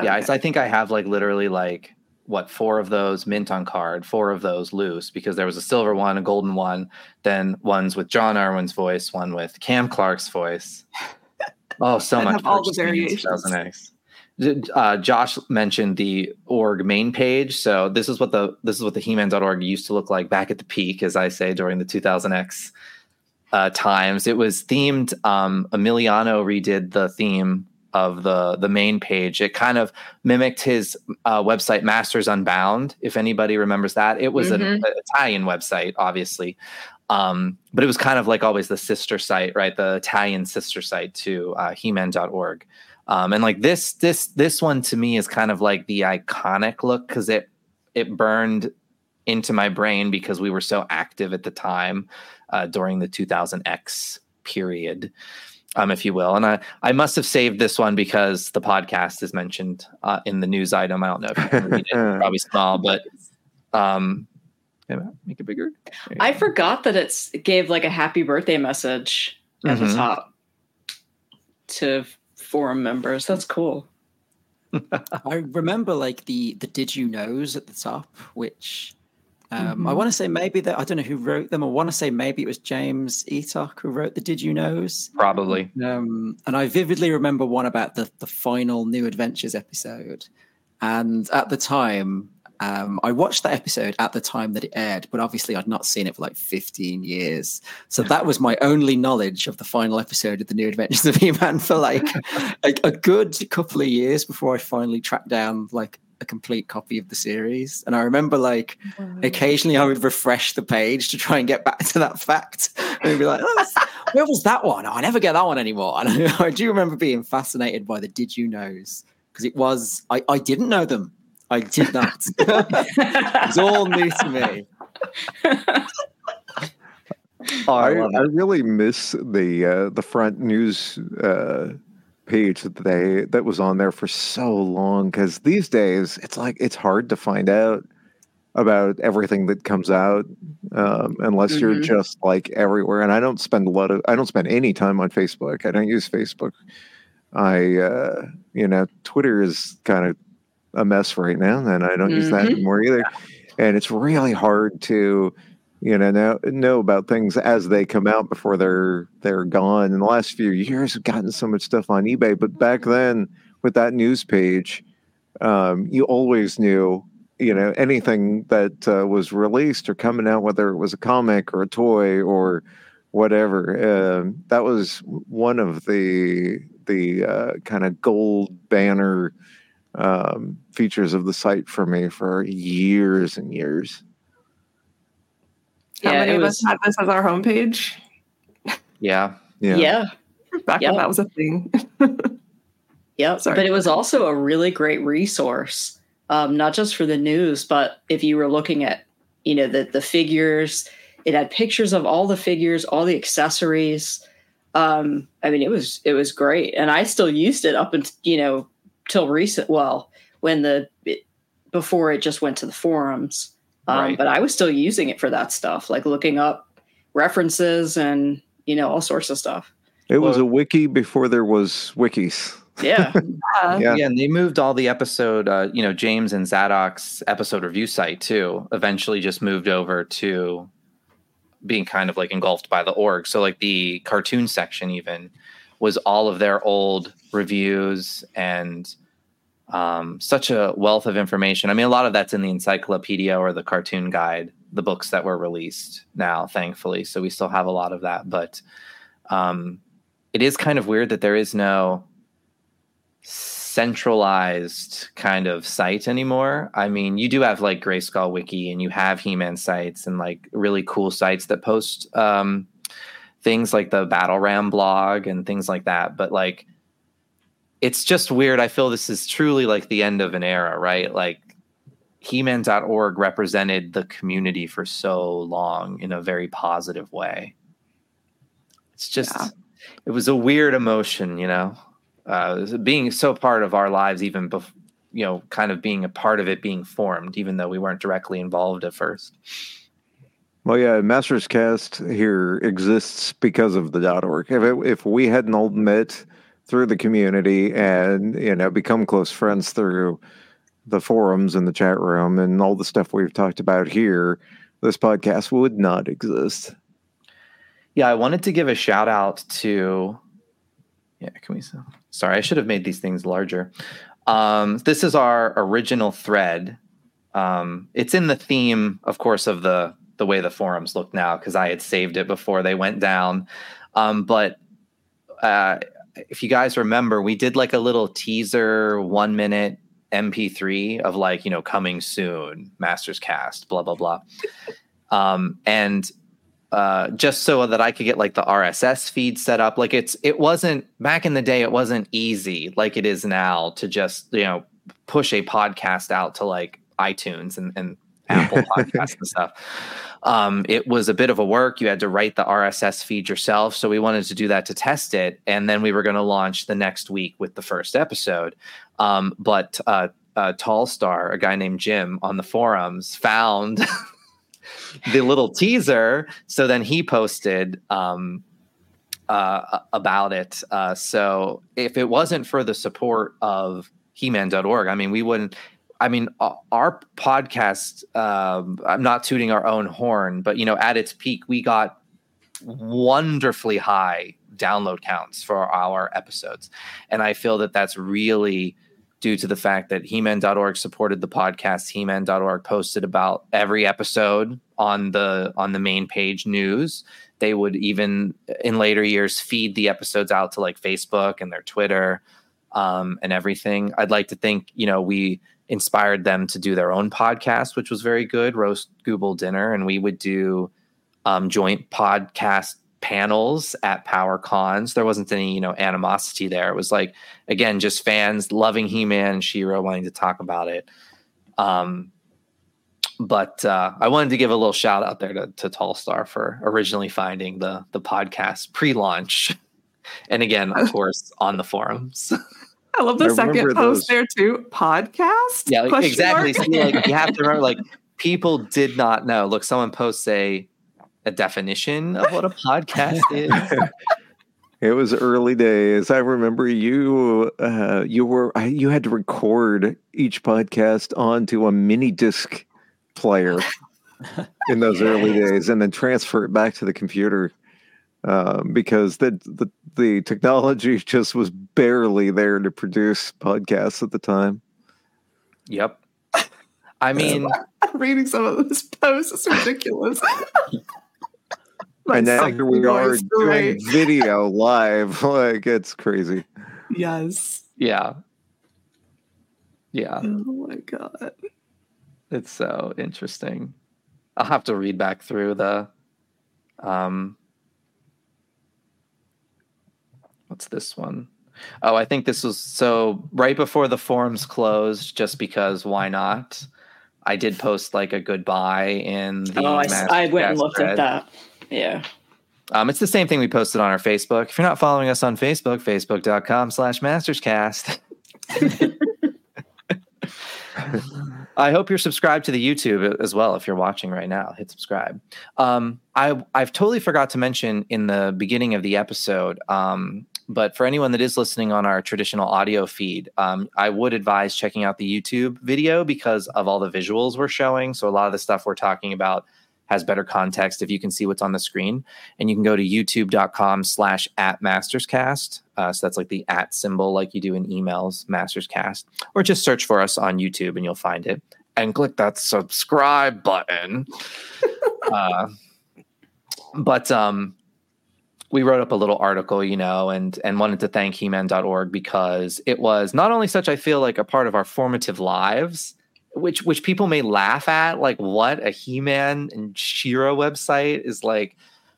Yeah, Okay. I I think I have like literally like what four of those mint on card, four of those loose because there was a silver one, a golden one, then ones with John Erwin's voice, one with Cam Clark's voice. <laughs> Oh, so much have all the purchasing variations. 2000X. Uh, Josh mentioned the org main page, so this is what the this is what the He-Man.org used to look like back at the peak, as I say during the 2000X uh, times. It was themed. Um, Emiliano redid the theme of the the main page. It kind of mimicked his uh, website Masters Unbound. If anybody remembers that, it was an, Mhm. an Italian website, obviously, um, but it was kind of like always the sister site, right? The Italian sister site to uh, He-Man.org. Um, and like this this this one to me is kind of like the iconic look because it it burned into my brain because we were so active at the time uh, during the 2000X period, um, if you will. And I, I must have saved this one because the podcast is mentioned uh, in the news item. I don't know if you can read it, <laughs> probably small, but um, yeah, make it bigger. I forgot that it's it gave like a happy birthday message at the Mhm. top to forum members. That's cool. <laughs> I remember like the the did you knows at the top, which um, I Mhm. want to say maybe that I don't know who wrote them. I want to say maybe it was James Eatock who wrote the did you knows. Probably. Um, and I vividly remember one about the the final New Adventures episode, and at the time. Um, I watched that episode at the time that it aired, but obviously I'd not seen it for like 15 years. So that was my only knowledge of the final episode of the New Adventures of He-Man for like <laughs> a, a good couple of years before I finally tracked down like a complete copy of the series. And I remember like occasionally I would refresh the page to try and get back <laughs> to that fact and be like, oh, <laughs> where was that one? Oh, I never get that one anymore. And I, I do remember being fascinated by the did you knows because it was, I, I didn't know them. I did not. <laughs> it's all new to me. Oh, I, I I really miss the uh, the front news uh, page that they that was on there for so long because these days it's like it's hard to find out about everything that comes out um, unless you're Mhm. just like everywhere. And I don't spend a lot of I don't spend any time on Facebook. I don't use Facebook. I uh, you know Twitter is kind of a mess right now, and I don't use that Mhm. anymore either. And it's really hard to you know know know about things as they come out before they're they're gone. In the last few years, we've gotten so much stuff on eBay, but back then with that news page, um, you always knew you know anything that uh, was released or coming out, whether it was a comic or a toy or whatever. Um, that was one of the the uh, kind of gold banner um, features of the site for me for years and years. How Yeah, many it of was- us had this as our homepage? Yeah. Yeah. yeah. <laughs> Back Yep. when that was a thing. <laughs> Yep. Sorry. But it was also a really great resource, um, not just for the news, but if you were looking at, you know, the the figures, it had pictures of all the figures, all the accessories. Um, I mean, it was it was great, and I still used it up until you know till recent. Well, when the it, before it just went to the forums, um, Right. but I was still using it for that stuff, like looking up references and you know all sorts of stuff. It was a wiki before there was wikis. Yeah. <laughs> Uh, Yeah. Yeah, and they moved all the episode, uh, you know, James and Zadoc's episode review site too. Eventually, just moved over to being kind of like engulfed by the org. So, like the cartoon section, even was all of their old reviews and um, such a wealth of information. I mean, a lot of that's in the encyclopedia or the cartoon guide, the books that were released now, thankfully. So we still have a lot of that, but um, it is kind of weird that there is no centralized kind of site anymore. I mean, you do have like Grayskull Wiki and you have He-Man sites and like really cool sites that post um, things like the Battle Ram blog and things like that. But like, it's just weird. I feel this is truly like the end of an era, right? Like, He-Man.org represented the community for so long in a very positive way. It's just, Yeah. it was a weird emotion, you know? uh, being so part of our lives, even before you know, kind of being a part of it being formed, even though we weren't directly involved at first. Well, yeah, Masters Cast here exists because of the .org. If it, if we hadn't all met through the community and you know become close friends through the forums and the chat room and all the stuff we've talked about here, this podcast would not exist. Yeah, I wanted to give a shout out to. Yeah, can we? Sorry, I should have made these things larger. Um, this is our original thread. Um, it's in the theme, of course, of the the way the forums look now because I had saved it before they went down. Um, but uh, if you guys remember, we did like a little teaser, one minute MP3 of like you know coming soon, Masters Cast, blah blah blah. Um, and uh, just so that I could get like the RSS feed set up. Like it's it wasn't back in the day. It wasn't easy like it is now to just you know push a podcast out to like iTunes and, and Apple <laughs> Podcasts and stuff. Um, it was a bit of a work. You had to write the RSS feed yourself. So we wanted to do that to test it, and then we were going to launch the next week with the first episode. Um, but uh, uh, Tall Star, a guy named Jim on the forums, found <laughs> the little teaser. So then he posted um, uh, about it. Uh, so if it wasn't for the support of He-Man.org, I mean, we wouldn't. I mean, our podcast. Um, I'm not tooting our own horn, but you know, at its peak, we got wonderfully high download counts for our episodes, and I feel that that's really due to the fact that he-man.org supported the podcast. He-man.org posted about every episode on the on the main page news. They would even in later years feed the episodes out to like facebook and their twitter um, and everything. I'd like to think you know we inspired them to do their own podcast which was very good roast google dinner. And we would do um, joint podcast panels at power cons. There wasn't any you know animosity there. It was like again just fans loving he-man and She-Ra wanting to talk about it. Um but uh, I wanted to give a little shout out there to, to Tall Star for originally finding the the podcast pre-launch, <laughs> and again, of <laughs> course, on the forums. <laughs> I love the I second post those. there too. Podcast? Yeah, like, exactly. So, like, you have to remember, like people did not know. Look, someone posts a a definition of what a podcast <laughs> is. It was early days. I remember you. Uh, you were you had to record each podcast onto a mini disc player <laughs> in those yeah. early days, and then transfer it back to the computer um, because the, the the technology <laughs> just was barely there to produce podcasts at the time. Yep. I mean, I'm <laughs> reading some of this posts. is ridiculous. <laughs> and now here we are doing video live. Like it's crazy. Yes. Yeah. Yeah. Oh my god. It's so interesting. I'll have to read back through the um what's this one? Oh, I think this was so right before the forums closed, just because why not? I did post like a goodbye in the. Oh, I, I went and looked thread. at that. Yeah. Um, it's the same thing we posted on our Facebook. If you're not following us on Facebook, facebook.com slash masterscast. <laughs> I hope you're subscribed to the YouTube as well. If you're watching right now, hit subscribe. Um, I I've totally forgot to mention in the beginning of the episode. Um, but for anyone that is listening on our traditional audio feed, um, I would advise checking out the YouTube video because of all the visuals we're showing. So a lot of the stuff we're talking about has better context if you can see what's on the screen. And you can go to youtube.com slash at masterscast. Uh, so that's like the at symbol, like you do in emails, masterscast, or just search for us on YouTube and you'll find it. And click that subscribe button. <laughs> uh, but um, we wrote up a little article, you know, and and wanted to thank He-Man.org because it was not only such I feel like a part of our formative lives, which which people may laugh at like what a he-man and She-Ra website is like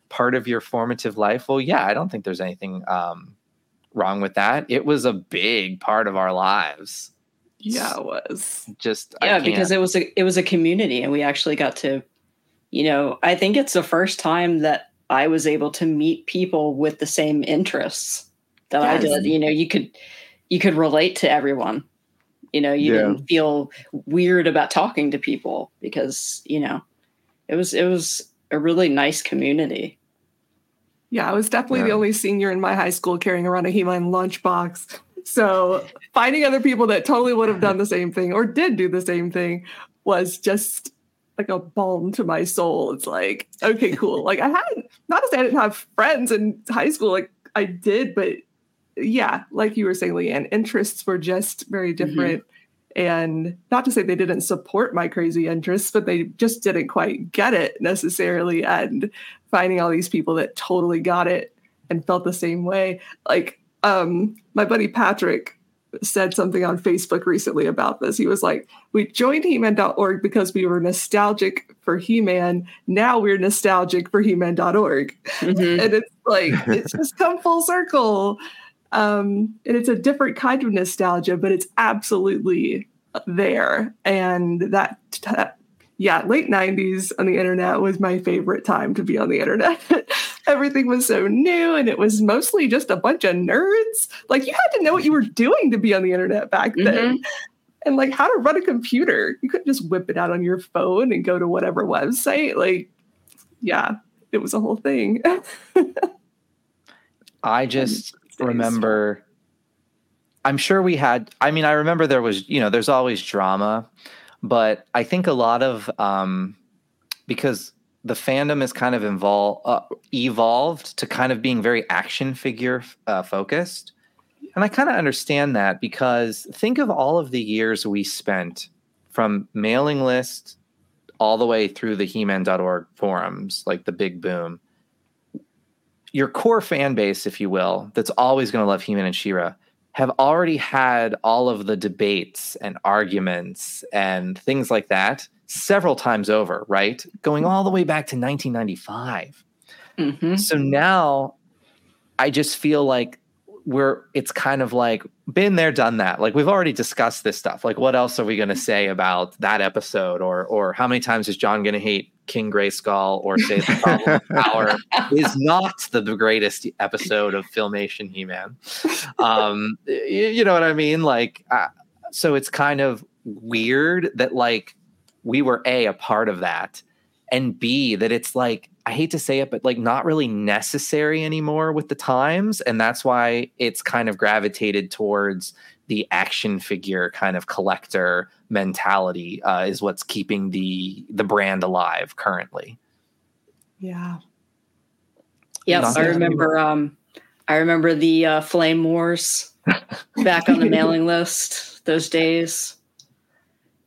part of your formative life. Well yeah i don't think there's anything um, wrong with that. It was a big part of our lives. Yeah it was. Just yeah because it was a it was a community and we actually got to you know i think it's the first time that i was able to meet people with the same interests that I did. You know, you could you could relate to everyone. You know, you Yeah. didn't feel weird about talking to people because you know it was it was a really nice community. Yeah, I was definitely the only senior in my high school carrying around a He-Man lunchbox. So finding other people that totally would have done the same thing or did do the same thing was just like a balm to my soul. It's like, okay, cool. Like I had not to say I didn't have friends in high school, like I did, but yeah, like you were saying, Leanne, interests were just very different. And not to say they didn't support my crazy interests, but they just didn't quite get it necessarily. And finding all these people that totally got it and felt the same way. Like um my buddy Patrick said something on Facebook recently about this. He was like, We joined He-Man.org because we were nostalgic for He-Man. Now we're nostalgic for He-Man.org. Mhm. And it's like it's just come full circle. Um, and it's a different kind of nostalgia, but it's absolutely there. And that, yeah, late 90s on the internet was my favorite time to be on the internet. <laughs> Everything was so new and it was mostly just a bunch of nerds. Like you had to know what you were doing to be on the internet back then. And like how to run a computer. You couldn't just whip it out on your phone and go to whatever website. Like, yeah, it was a whole thing. <laughs> I just remember I'm sure we had I mean I remember there was you know there's always drama but I think a lot of um because the fandom is kind of invol- uh, evolved to kind of being very action figure uh, focused. And I kind of understand that because think of all of the years we spent from mailing list all the way through the he-man.org forums like the big boom. Your core fan base, if you will, that's always going to love He-Man and She-Ra, have already had all of the debates and arguments and things like that several times over, right? Going all the way back to 1995. Mhm. So now I just feel like we're it's kind of like been there done that like we've already discussed this stuff like what else are we going to say about that episode or or how many times is john going to hate king grayskull or say the problem of power <laughs> is not the greatest episode of filmation he-man um y- you know what i mean like uh, so it's kind of weird that like we were a a part of that and b that it's like i hate to say it but like not really necessary anymore with the times and that's why it's kind of gravitated towards the action figure kind of collector mentality uh, is what's keeping the the brand alive currently yeah. Yep, Nothing. I remember. Um, I remember the uh, Flame Wars back on the <laughs> mailing list those days,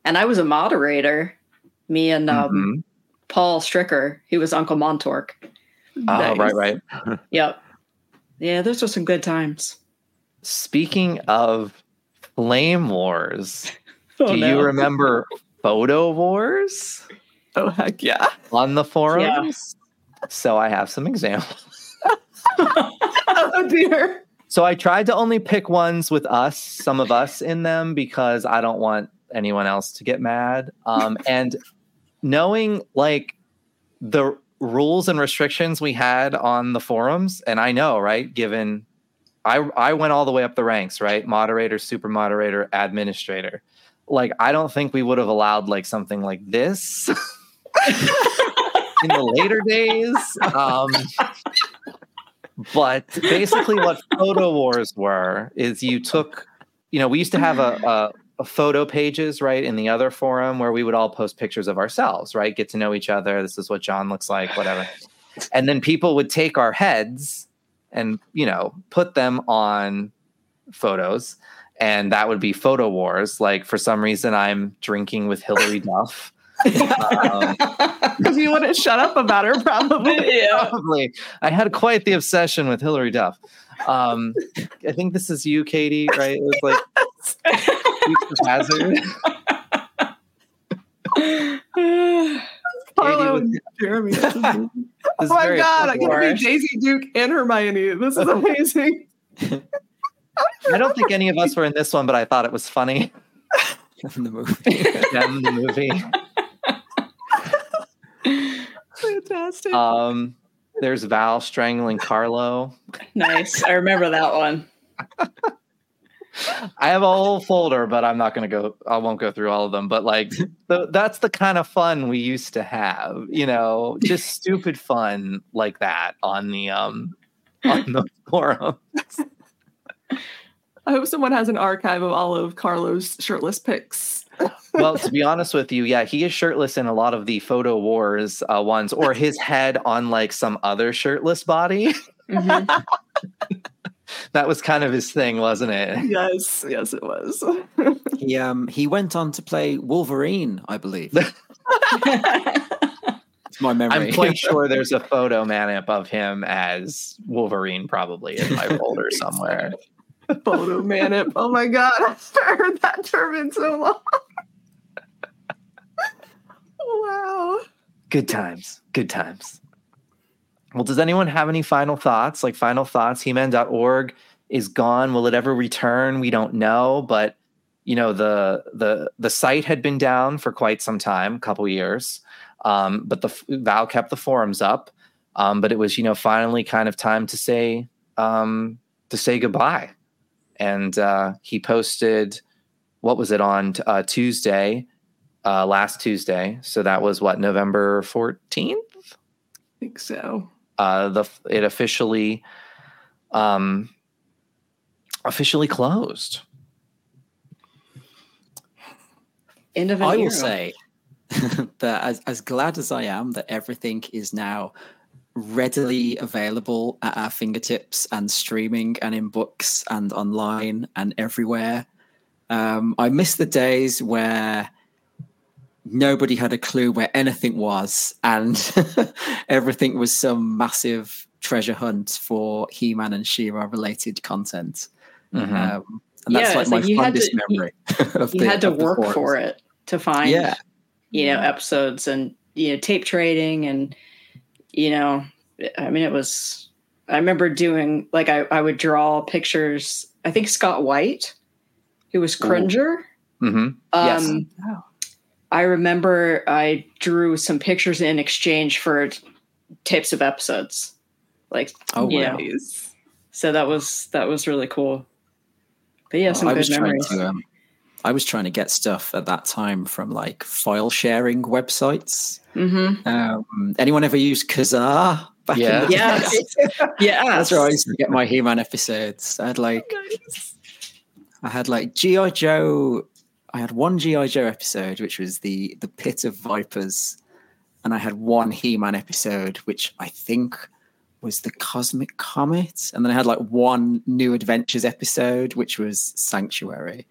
and I was a moderator. Me and um, Mhm. Paul Stricker, he was Uncle Montork. oh right right <laughs> Yep. Yeah, those were some good times. speaking of flame wars <laughs> Oh, do no. you remember photo wars Oh heck yeah. on the forums so i have some examples <laughs> oh dear. So I tried to only pick ones with us, some of us in them, because I don't want anyone else to get mad. Um, <laughs> and knowing like the rules and restrictions we had on the forums, and I know, right? Given I I went all the way up the ranks, right? Moderator, super moderator, administrator. Like I don't think we would have allowed like something like this <laughs> in the later days. Um, but basically, what photo wars were is you took, you know, we used to have a, a, a photo pages, right, in the other forum where we would all post pictures of ourselves, right, get to know each other. This is what Jon looks like, whatever. <sighs> And then people would take our heads and, you know, put them on photos. And that would be photo wars. Like for some reason, I'm drinking with Hillary <laughs> Duff. Um, Because you wouldn't shut up about her, probably. <laughs> Probably. I had quite the obsession with Hilary Duff. Um, I think this is you, Katy, right? It was like <laughs> Dukes of Hazzard. <laughs> Carlo and Jeremy. <laughs> This is. This oh my god, I get to War. be Daisy Duke and Hermione. This is amazing. <laughs> I don't think any of us were in this one, but I thought it was funny. in the movie. Them, the movie. Fantastic. Um, there's Val strangling Carlo. Nice. I remember that one. I have a whole folder, but I'm not going to go. I won't go through all of them. But like, <laughs> the, that's the kind of fun we used to have. You know, just stupid fun like that on the um on the <laughs> forum. I hope someone has an archive of all of Carlos shirtless pics. well, to be honest with you, yeah, he is shirtless in a lot of the photo wars uh, ones, or his head on like some other shirtless body. Mm-hmm. <laughs> that was kind of his thing, wasn't it? yes, yes, it was. <laughs> He um he went on to play Wolverine, I believe. <laughs> It's my memory. I'm quite sure there's a photo manip of him as Wolverine, probably in my folder <laughs> somewhere. Photo manip. Oh my god, I haven't heard that term in so long. wow. Good times. Good times. Well, does anyone have any final thoughts? Like final thoughts? He-Man.org is gone. Will it ever return? We don't know, but you know the the the site had been down for quite some time, a couple years. Um, but the Val kept the forums up. Um, but it was you know finally kind of time to say um, to say goodbye. And uh, he posted what was it on uh, Tuesday, uh, last Tuesday. So that was what November fourteenth. I think so. Uh, the it officially um, officially closed. End of an I will say <laughs> that as, as glad as I am that everything is now readily available at our fingertips and streaming and in books and online and everywhere. Um, I miss the days where nobody had a clue where anything was and <laughs> everything was some massive treasure hunt for He-Man and She-Ra related content. Mhm. Um, and that's Yeah, like it's my like fondest to- you- memory. <laughs> of you the- had to of work forums. for it to find Yeah. you know episodes and you know tape trading and you know i mean it was i remember doing like i, I would draw pictures i think scott white who was cringer hmm Yes. um i remember i drew some pictures in exchange for tapes of episodes like Oh, you wow. know so that was that was really cool but yeah some I good was trying memories to um, I was trying to get stuff at that time from like file sharing websites. mm-hmm. Um, anyone ever used Kazaa? Back Yeah. in the yeah yeah <laughs> That's where I used to get my He-Man episodes. I had like I had like GI Joe. I had one GI Joe episode, which was the the Pit of Vipers, and I had one He-Man episode, which I think was the Cosmic Comet, and then I had like one New Adventures episode, which was Sanctuary.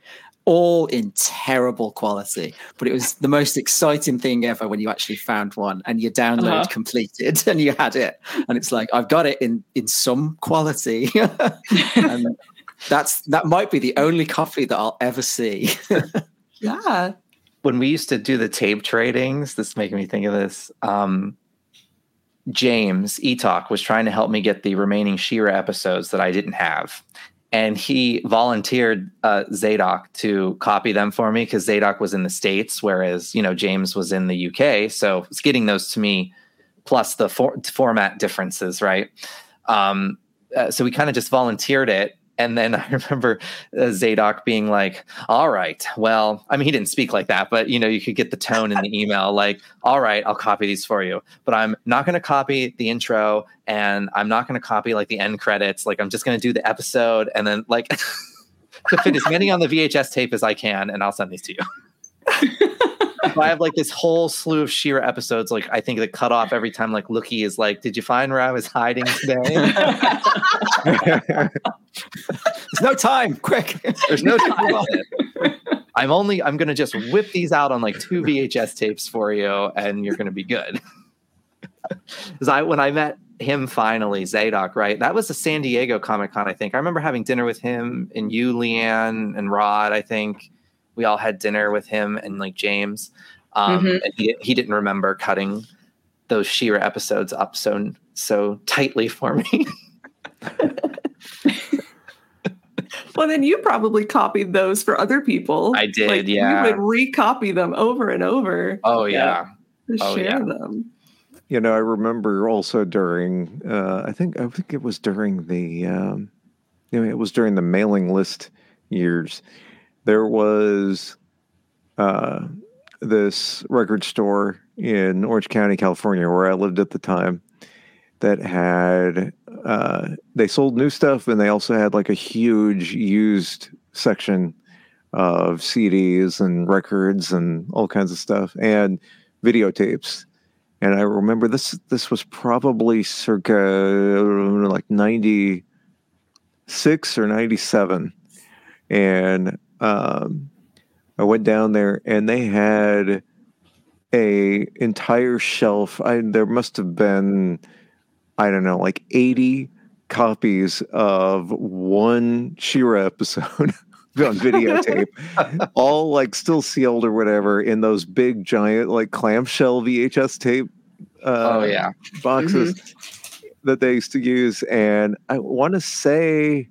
All in terrible quality, but it was the most exciting thing ever when you actually found one and your download Uh-huh. completed <laughs> and you had it, and it's like I've got it in in some quality, <laughs> and <laughs> that's that might be the only copy that I'll ever see. Yeah. when we used to do the tape tradings, this is making me think of this. Um, James Eatock was trying to help me get the remaining She-Ra episodes that I didn't have. And he volunteered uh, Zadoc to copy them for me because Zadoc was in the States, whereas, you know, James was in the UK. So it's getting those to me plus the for- format differences, right? Um, uh, so we kind of just volunteered it. And then <laughs> I remember uh, Zadoc being like, all right, well, I mean, he didn't speak like that, but you know, you could get the tone in the email <laughs> like, all right, I'll copy these for you, but I'm not going to copy the intro and I'm not going to copy like the end credits. Like, I'm just going to do the episode and then like <laughs> to fit as many on the VHS tape as I can, and I'll send these to you. So I have like this whole slew of She-Ra episodes. Like I think that cut off every time like Loo-Kee is like, "Did you find where I was hiding today?" <laughs> There's no time, quick. There's no time. I'm only I'm gonna just whip these out on like two VHS tapes for you, and you're gonna be good. <laughs> Because I when I met him finally, Zadoc, right? That was the San Diego Comic Con, I think. I remember having dinner with him and you, Leanne, and Rod. I think we all had dinner with him and like James. Um, Mhm. and he, he didn't remember cutting those She-Ra episodes up so so tightly for me. <laughs> Well, then you probably copied those for other people. I did, yeah. You would recopy them over and over oh yeah. to Oh, share yeah. them. You know, I remember also during, uh, I think, I think it was during the, um, you know, it was during the mailing list years, there was uh, this record store in Orange County, California, where I lived at the time, that had uh, they sold new stuff and they also had like a huge used section of CDs and records and all kinds of stuff and videotapes. And I remember this this was probably circa like 96 or 97. And um, I went down there and they had a entire shelf. I there must have been I don't know, like 80 copies of one She-Ra episode <laughs> on videotape, <laughs> all like still sealed or whatever in those big giant like clamshell VHS tape. Uh, Oh, yeah. boxes that they used to use, and I want to say,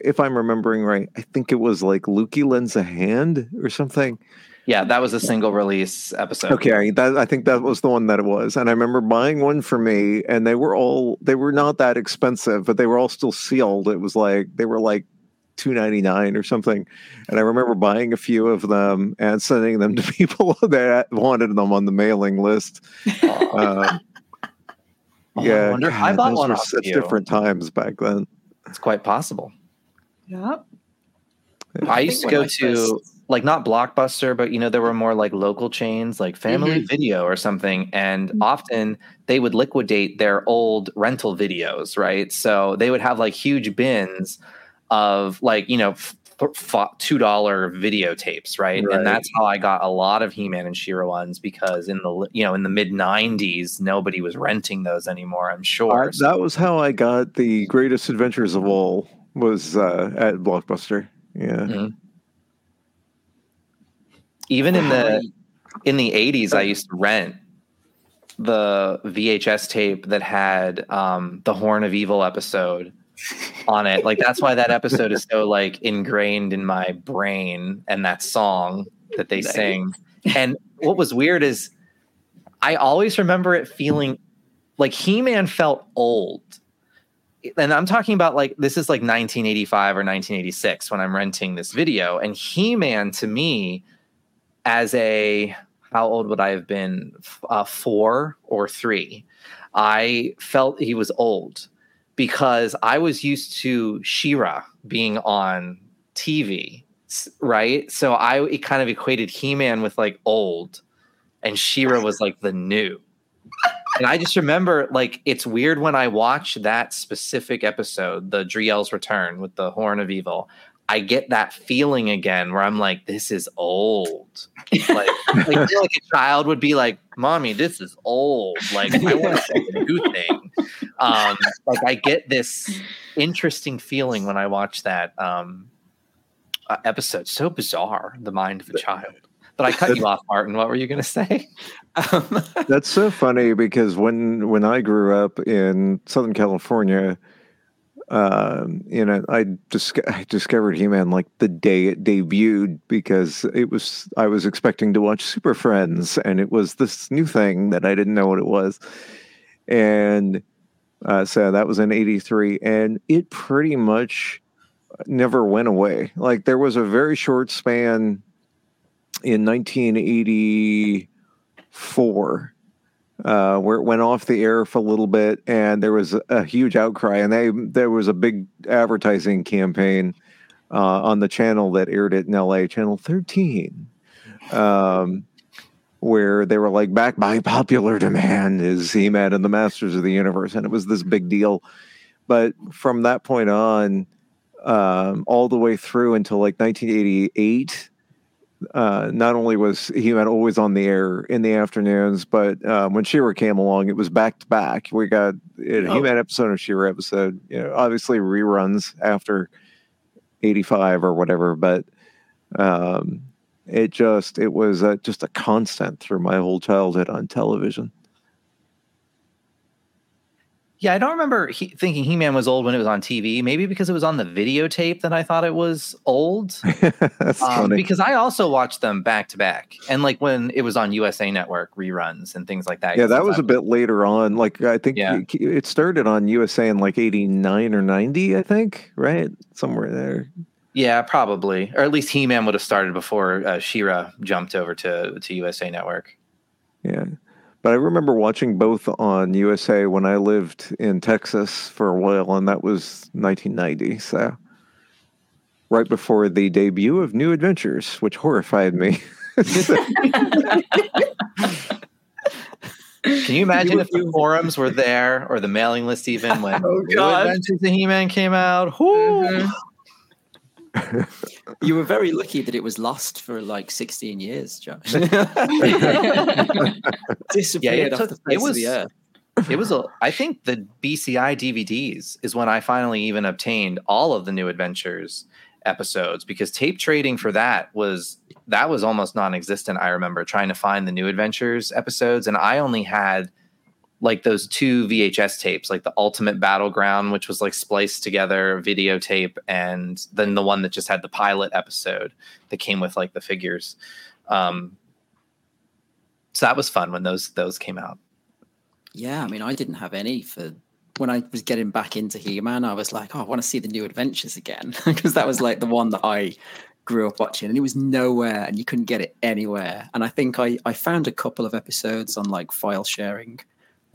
if I'm remembering right, I think it was like Loo-Kee lends a hand or something. Yeah, that was a single release episode. Okay, that I think that was the one that it was, and I remember buying one for me, and they were all they were not that expensive, but they were all still sealed. It was like they were like two ninety nine or something, and I remember buying a few of them and sending them <laughs> to people that wanted them on the mailing list. Uh, Oh, I yeah, wonder if I bought those one were such you. different times back then. It's quite possible. Yep. I used to go I to like not Blockbuster, but you know there were more like local chains like Family Video or something, and often they would liquidate their old rental videos, right? So they would have like huge bins of like you know f- f- two dollar videotapes, right? Right. And that's how I got a lot of He Man and She-Ra ones because in the you know in the mid '90s nobody was renting those anymore. I'm sure. Uh, that was how I got the greatest adventures of all was uh, at Blockbuster. Yeah. Mhm. even in the in the 80s i used to rent the vhs tape that had um the horn of evil episode on it like that's why that episode is so like ingrained in my brain and that song that they Nice. sing and what was weird is i always remember it feeling like he-man felt old and i'm talking about like this is like 1985 or 1986 when i'm renting this video and he-man to me as a how old would I have been? Uh, four or three. I felt he was old because I was used to She-Ra being on TV, right? So I it kind of equated He Man with like old, and She-Ra was like the new. And I just remember like it's weird when I watch that specific episode, the Dree Elle's Return with the Horn of Evil. I get that feeling again where I'm like, this is old. Like, like, feel like a child would be like, Mommy, this is old. Like, I want to see a new thing. Um, like, I get this interesting feeling when I watch that um, uh, episode. So bizarre, the mind of a child. But I cut you off, Martin. What were you going to say? <laughs> Um, <laughs> That's so funny because when when I grew up in Southern California, um, you know, I dis- I discovered He Man like the day it debuted because it was I was expecting to watch Super Friends and it was this new thing that I didn't know what it was, and uh, so that was in '83, and it pretty much never went away. Like there was a very short span in 1984 uh, where it went off the air for a little bit, and there was a, huge outcry, and they there was a big advertising campaign uh, on the channel that aired it in L.A. Channel 13, um, where they were like, "Back by popular demand is He-Man and the Masters of the Universe," and it was this big deal. But from that point on, um, all the way through until like 1988 uh, not only was he man always on the air in the afternoons, but um, when She-Ra came along, it was back to back. We got a Oh. He Man episode and She-Ra episode. You know, obviously reruns after eighty five or whatever, but um, it just it was uh, just a constant through my whole childhood on television. Yeah, I don't remember he, thinking He Man was old when it was on TV. Maybe because it was on the videotape that I thought it was old. <laughs> That's Um, funny. because I also watched them back to back, and like when it was on USA Network reruns and things like that. yeah, that was a bit later on. Like I think Yeah. it, it started on USA in like eighty nine or ninety. I think right somewhere there. Yeah, probably, or at least He Man would have started before uh, She-Ra jumped over to to USA Network. Yeah. But I remember watching both on USA when I lived in Texas for a while, and that was 1990. So, right before the debut of New Adventures, which horrified me. <laughs> Can you imagine if the forums were there or the mailing list even <laughs> when Oh, New Adventures of He-Man came out? Whoo! Mm-hmm. You were very lucky that it was lost for like 16 years, Josh. <laughs> <laughs> Disappeared off took- the face it was- of the earth. it was a i think the bci dvds is when i finally even obtained all of the new adventures episodes because tape trading for that was that was almost non-existent i remember trying to find the new adventures episodes and i only had like those two vhs tapes like the ultimate battleground which was like spliced together videotape and then the one that just had the pilot episode that came with like the figures um so that was fun when those those came out Yeah, I mean, I didn't have any for when I was getting back into He Man. I was like, oh, I want to see the new adventures again <laughs> because that was like the one that I grew up watching, and it was nowhere, and you couldn't get it anywhere. And I think I I found a couple of episodes on like file sharing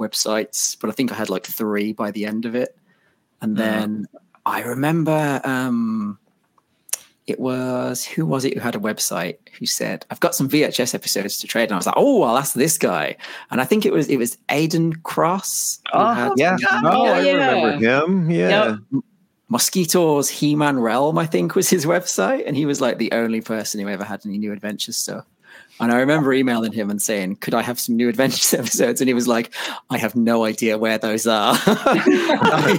websites, but I think I had like three by the end of it. And then I remember um it was who was it who had a website who said I've got some VHS episodes to trade, and I was like, oh, I'll ask this guy, and I think it was it was Aiden Cross. Oh, had yeah. some- Oh, I Yeah. remember him. Yeah. Mosquitoes He-Man Realm, I think, was his <laughs> website, and he was like the only person who ever had any new adventures stuff. And I remember emailing him and saying, "Could I have some new adventures <laughs> episodes?" And he was like, "I have no idea where those are. <laughs> Why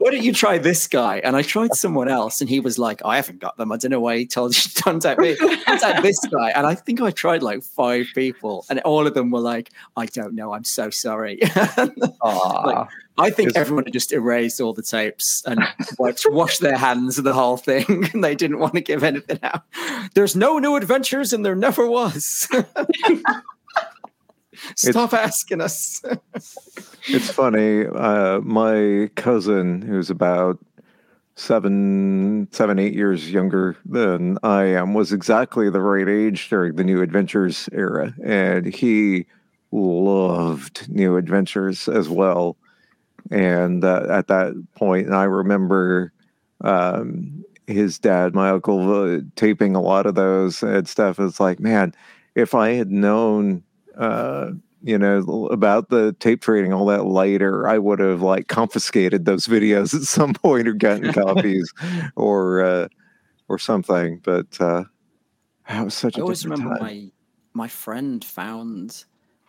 don't you try this guy?" And I tried someone else, and he was like, "I haven't got them. I don't know why he told you to contact me. Contact this guy." And I think I tried like five people, and all of them were like, "I don't know. I'm so sorry." <laughs> Aw. I think everyone had just erased all the tapes and washed their hands of the whole thing, and <laughs> they didn't want to give anything out. There's no new adventures, and there never was. <laughs> Stop asking us. <laughs> It's funny. Uh, my cousin, who's about seven, seven, eight years younger than I am, was exactly the right age during the New Adventures era, and he loved New Adventures as well. And uh, at that point, I remember um, his dad, my uncle, uh, taping a lot of those and stuff. It's like, man, if I had known. Uh, you know about the tape trading all that later i would have like confiscated those <laughs> videos at some point or gotten copies <laughs> or uh or something but uh that was such I a always remember time. my my friend found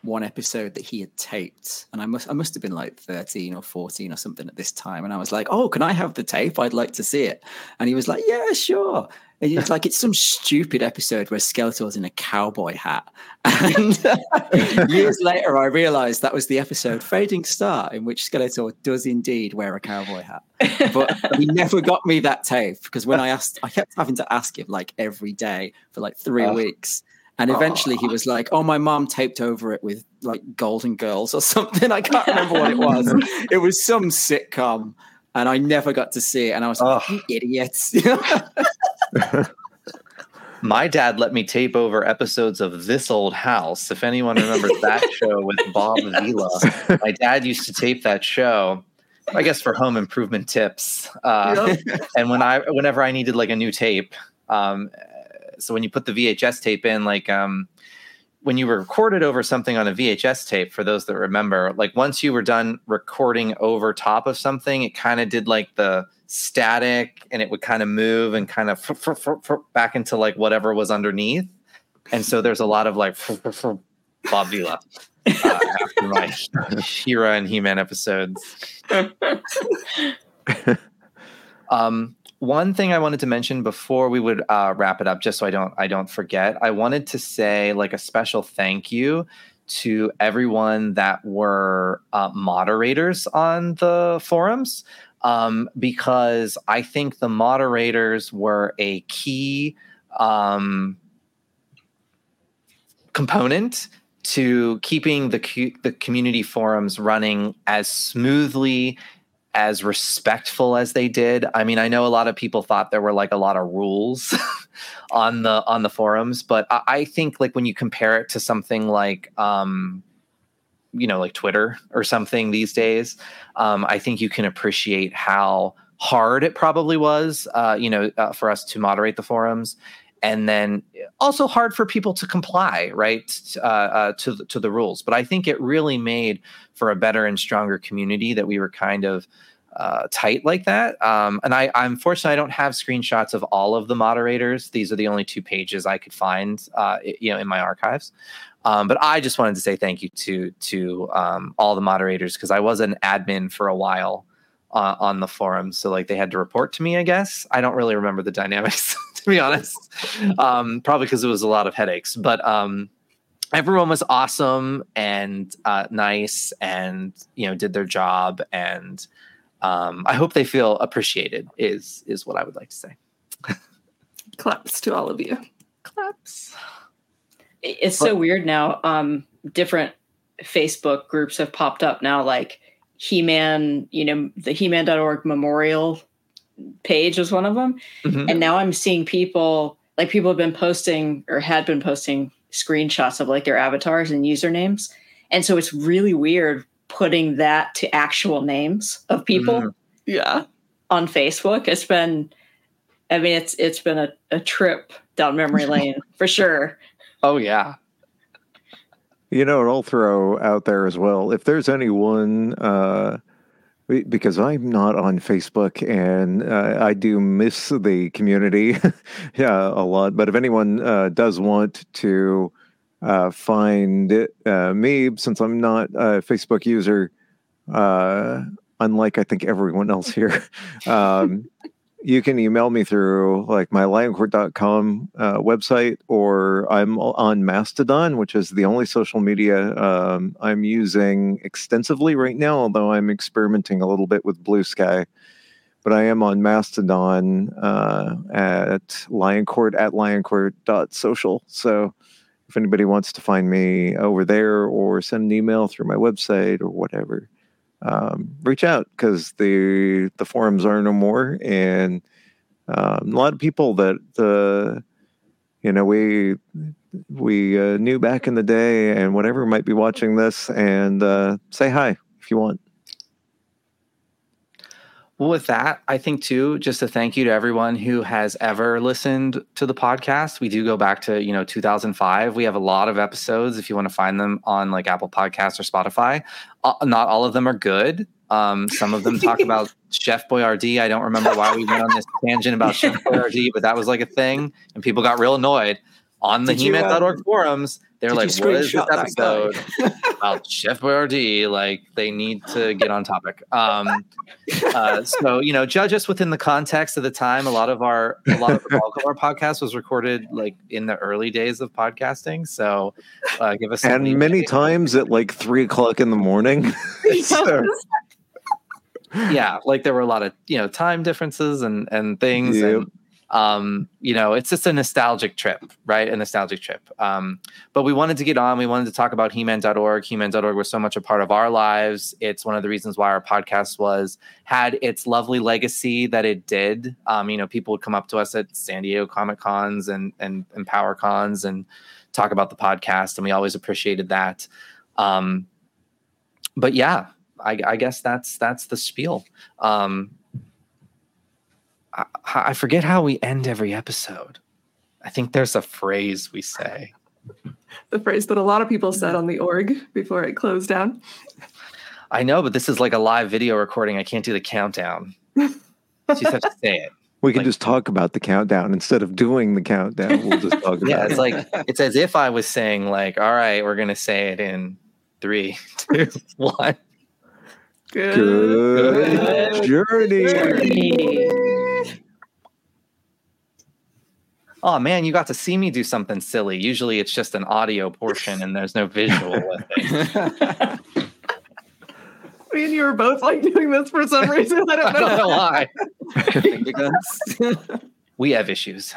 one episode that he had taped, and I must I must have been like thirteen or fourteen or something at this time, and I was like, "Oh, can I have the tape? I'd like to see it." And he was like, "Yeah, sure." And it's like it's some stupid episode where Skeletor's in a cowboy hat, and <laughs> years later I realised that was the episode "Fading Star," in which Skeletor does indeed wear a cowboy hat. But he never got me that tape because when I asked, I kept having to ask him like every day for like three Oh. weeks. And eventually he was like, Oh, my mom taped over it with like Golden Girls or <laughs> something. I can't remember what it was. <laughs> It was some sitcom. And I never got to see it. And I was like, Oh. Idiots. <laughs> My dad let me tape over episodes of This Old House. If anyone remembers that show with Bob Vila, my dad used to tape that show. I guess for home improvement tips. Uh, and when I, whenever I needed like a new tape, um, so when you put the VHS tape in, like um, when you recorded over something on a VHS tape, for those that remember, like once you were done recording over top of something, it kind of did like the static and it would kind of move and kind of back into like whatever was underneath. And so there's a lot of like Bob Vila uh, after my She-Ra and He-Man episodes. <laughs> um, one thing I wanted to mention before we would uh, wrap it up, just so I don't I don't forget, I wanted to say like a special thank you to everyone that were uh, moderators on the forums. Um, because I think the moderators were a key um, component to keeping the the community forums running as smoothly as respectful as they did. I mean, I know a lot of people thought there were like a lot of rules <laughs> on the on the forums, but I, I think like when you compare it to something like um, you know, like Twitter or something these days, um, I think you can appreciate how hard it probably was, uh, you know, uh, for us to moderate the forums, and then also hard for people to comply, right, uh, uh, to the, to the rules. But I think it really made for a better and stronger community that we were kind of. Uh, tight like that, um, and I, I'm fortunate I don't have screenshots of all of the moderators. These are the only two pages I could find, uh, you know, in my archives. Um, but I just wanted to say thank you to to um, all the moderators because I was an admin for a while uh, on the forum, so like they had to report to me. I guess I don't really remember the dynamics <laughs> to be honest. Um, probably because it was a lot of headaches, but um, everyone was awesome and uh, nice, and you know did their job, and um, I hope they feel appreciated. Is is what I would like to say. <laughs> Claps to all of you. Claps. It's so weird now. Um, different Facebook groups have popped up now, like He Man, you know, the He-Man.org memorial page was one of them. Mhm. And now I'm seeing people, like people have been posting or had been posting screenshots of like their avatars and usernames. And so it's really weird putting that to actual names of people Mhm. Yeah. on Facebook. It's been, I mean, it's it's been a, a trip down memory <laughs> lane for sure. Oh yeah. You know, and I'll throw out there as well. If there's anyone, uh, be- because I'm not on Facebook and uh, I do miss the community <laughs> yeah, a lot. But if anyone uh, does want to uh, find uh, me, since I'm not a Facebook user, uh, unlike I think everyone else here, <laughs> um, you can email me through like my lioncourt.com uh, website or i'm on mastodon which is the only social media um, i'm using extensively right now although i'm experimenting a little bit with Bluesky. But i am on mastodon uh, at lioncourt at lioncourt.social so if anybody wants to find me over there or send an email through my website or whatever um, reach out because the the forums are no more, and um, a lot of people that uh, you know we we uh, knew back in the day, and whatever might be watching this, and uh, say hi if you want. Well, with that, I think too, just a thank you to everyone who has ever listened to the podcast. We do go back to, you know, 2005. We have a lot of episodes if you want to find them on like Apple Podcasts or Spotify. Uh, not all of them are good. Um, some of them talk about <laughs> Chef Boyardee. I don't remember why we went on this tangent about Chef <laughs> Boyardee, but that was like a thing, and people got real annoyed on the Did you, He-Man.org um, forums. They're like, "What is this screenshot that guy?" episode <laughs> about Chef Boyardee?" Like, they need to get on topic. Um, uh, so you know, judge us within the context of the time. A lot of our, a lot of the bulk of our podcast was recorded like in the early days of podcasting. So uh, give us And leeway. many times at like three o'clock in the morning. <laughs> So, <laughs> yeah, like there were a lot of you know time differences and and things. Yep. And, um, you know, it's just a nostalgic trip, right? A nostalgic trip. Um, but we wanted to get on. We wanted to talk about He-Man.org. He-Man.org was so much a part of our lives. It's one of the reasons why our podcast was had its lovely legacy that it did. Um, you know, people would come up to us at San Diego Comic Cons and and and Power Cons and talk about the podcast, and we always appreciated that. Um, but yeah, I, I guess that's that's the spiel. Um, I, I forget how we end every episode. I think there's a phrase we say. The phrase that a lot of people said mm-hmm. on the org before it closed down. I know, but this is like a live video recording. I can't do the countdown. So you just have to say it. <laughs> we can Like- just talk about the countdown instead of doing the countdown. We'll just talk <laughs> about it. Yeah, it. it's like it's as if I was saying like, "All right, we're gonna say it in three, <laughs> two, one." Good journey. Oh man, you got to see me do something silly. Usually, it's just an audio portion and there's no visual <laughs> with it. <laughs> Me and you were both like doing this for some reason. I I don't don't know know. why. <laughs> Finger guns. We have issues.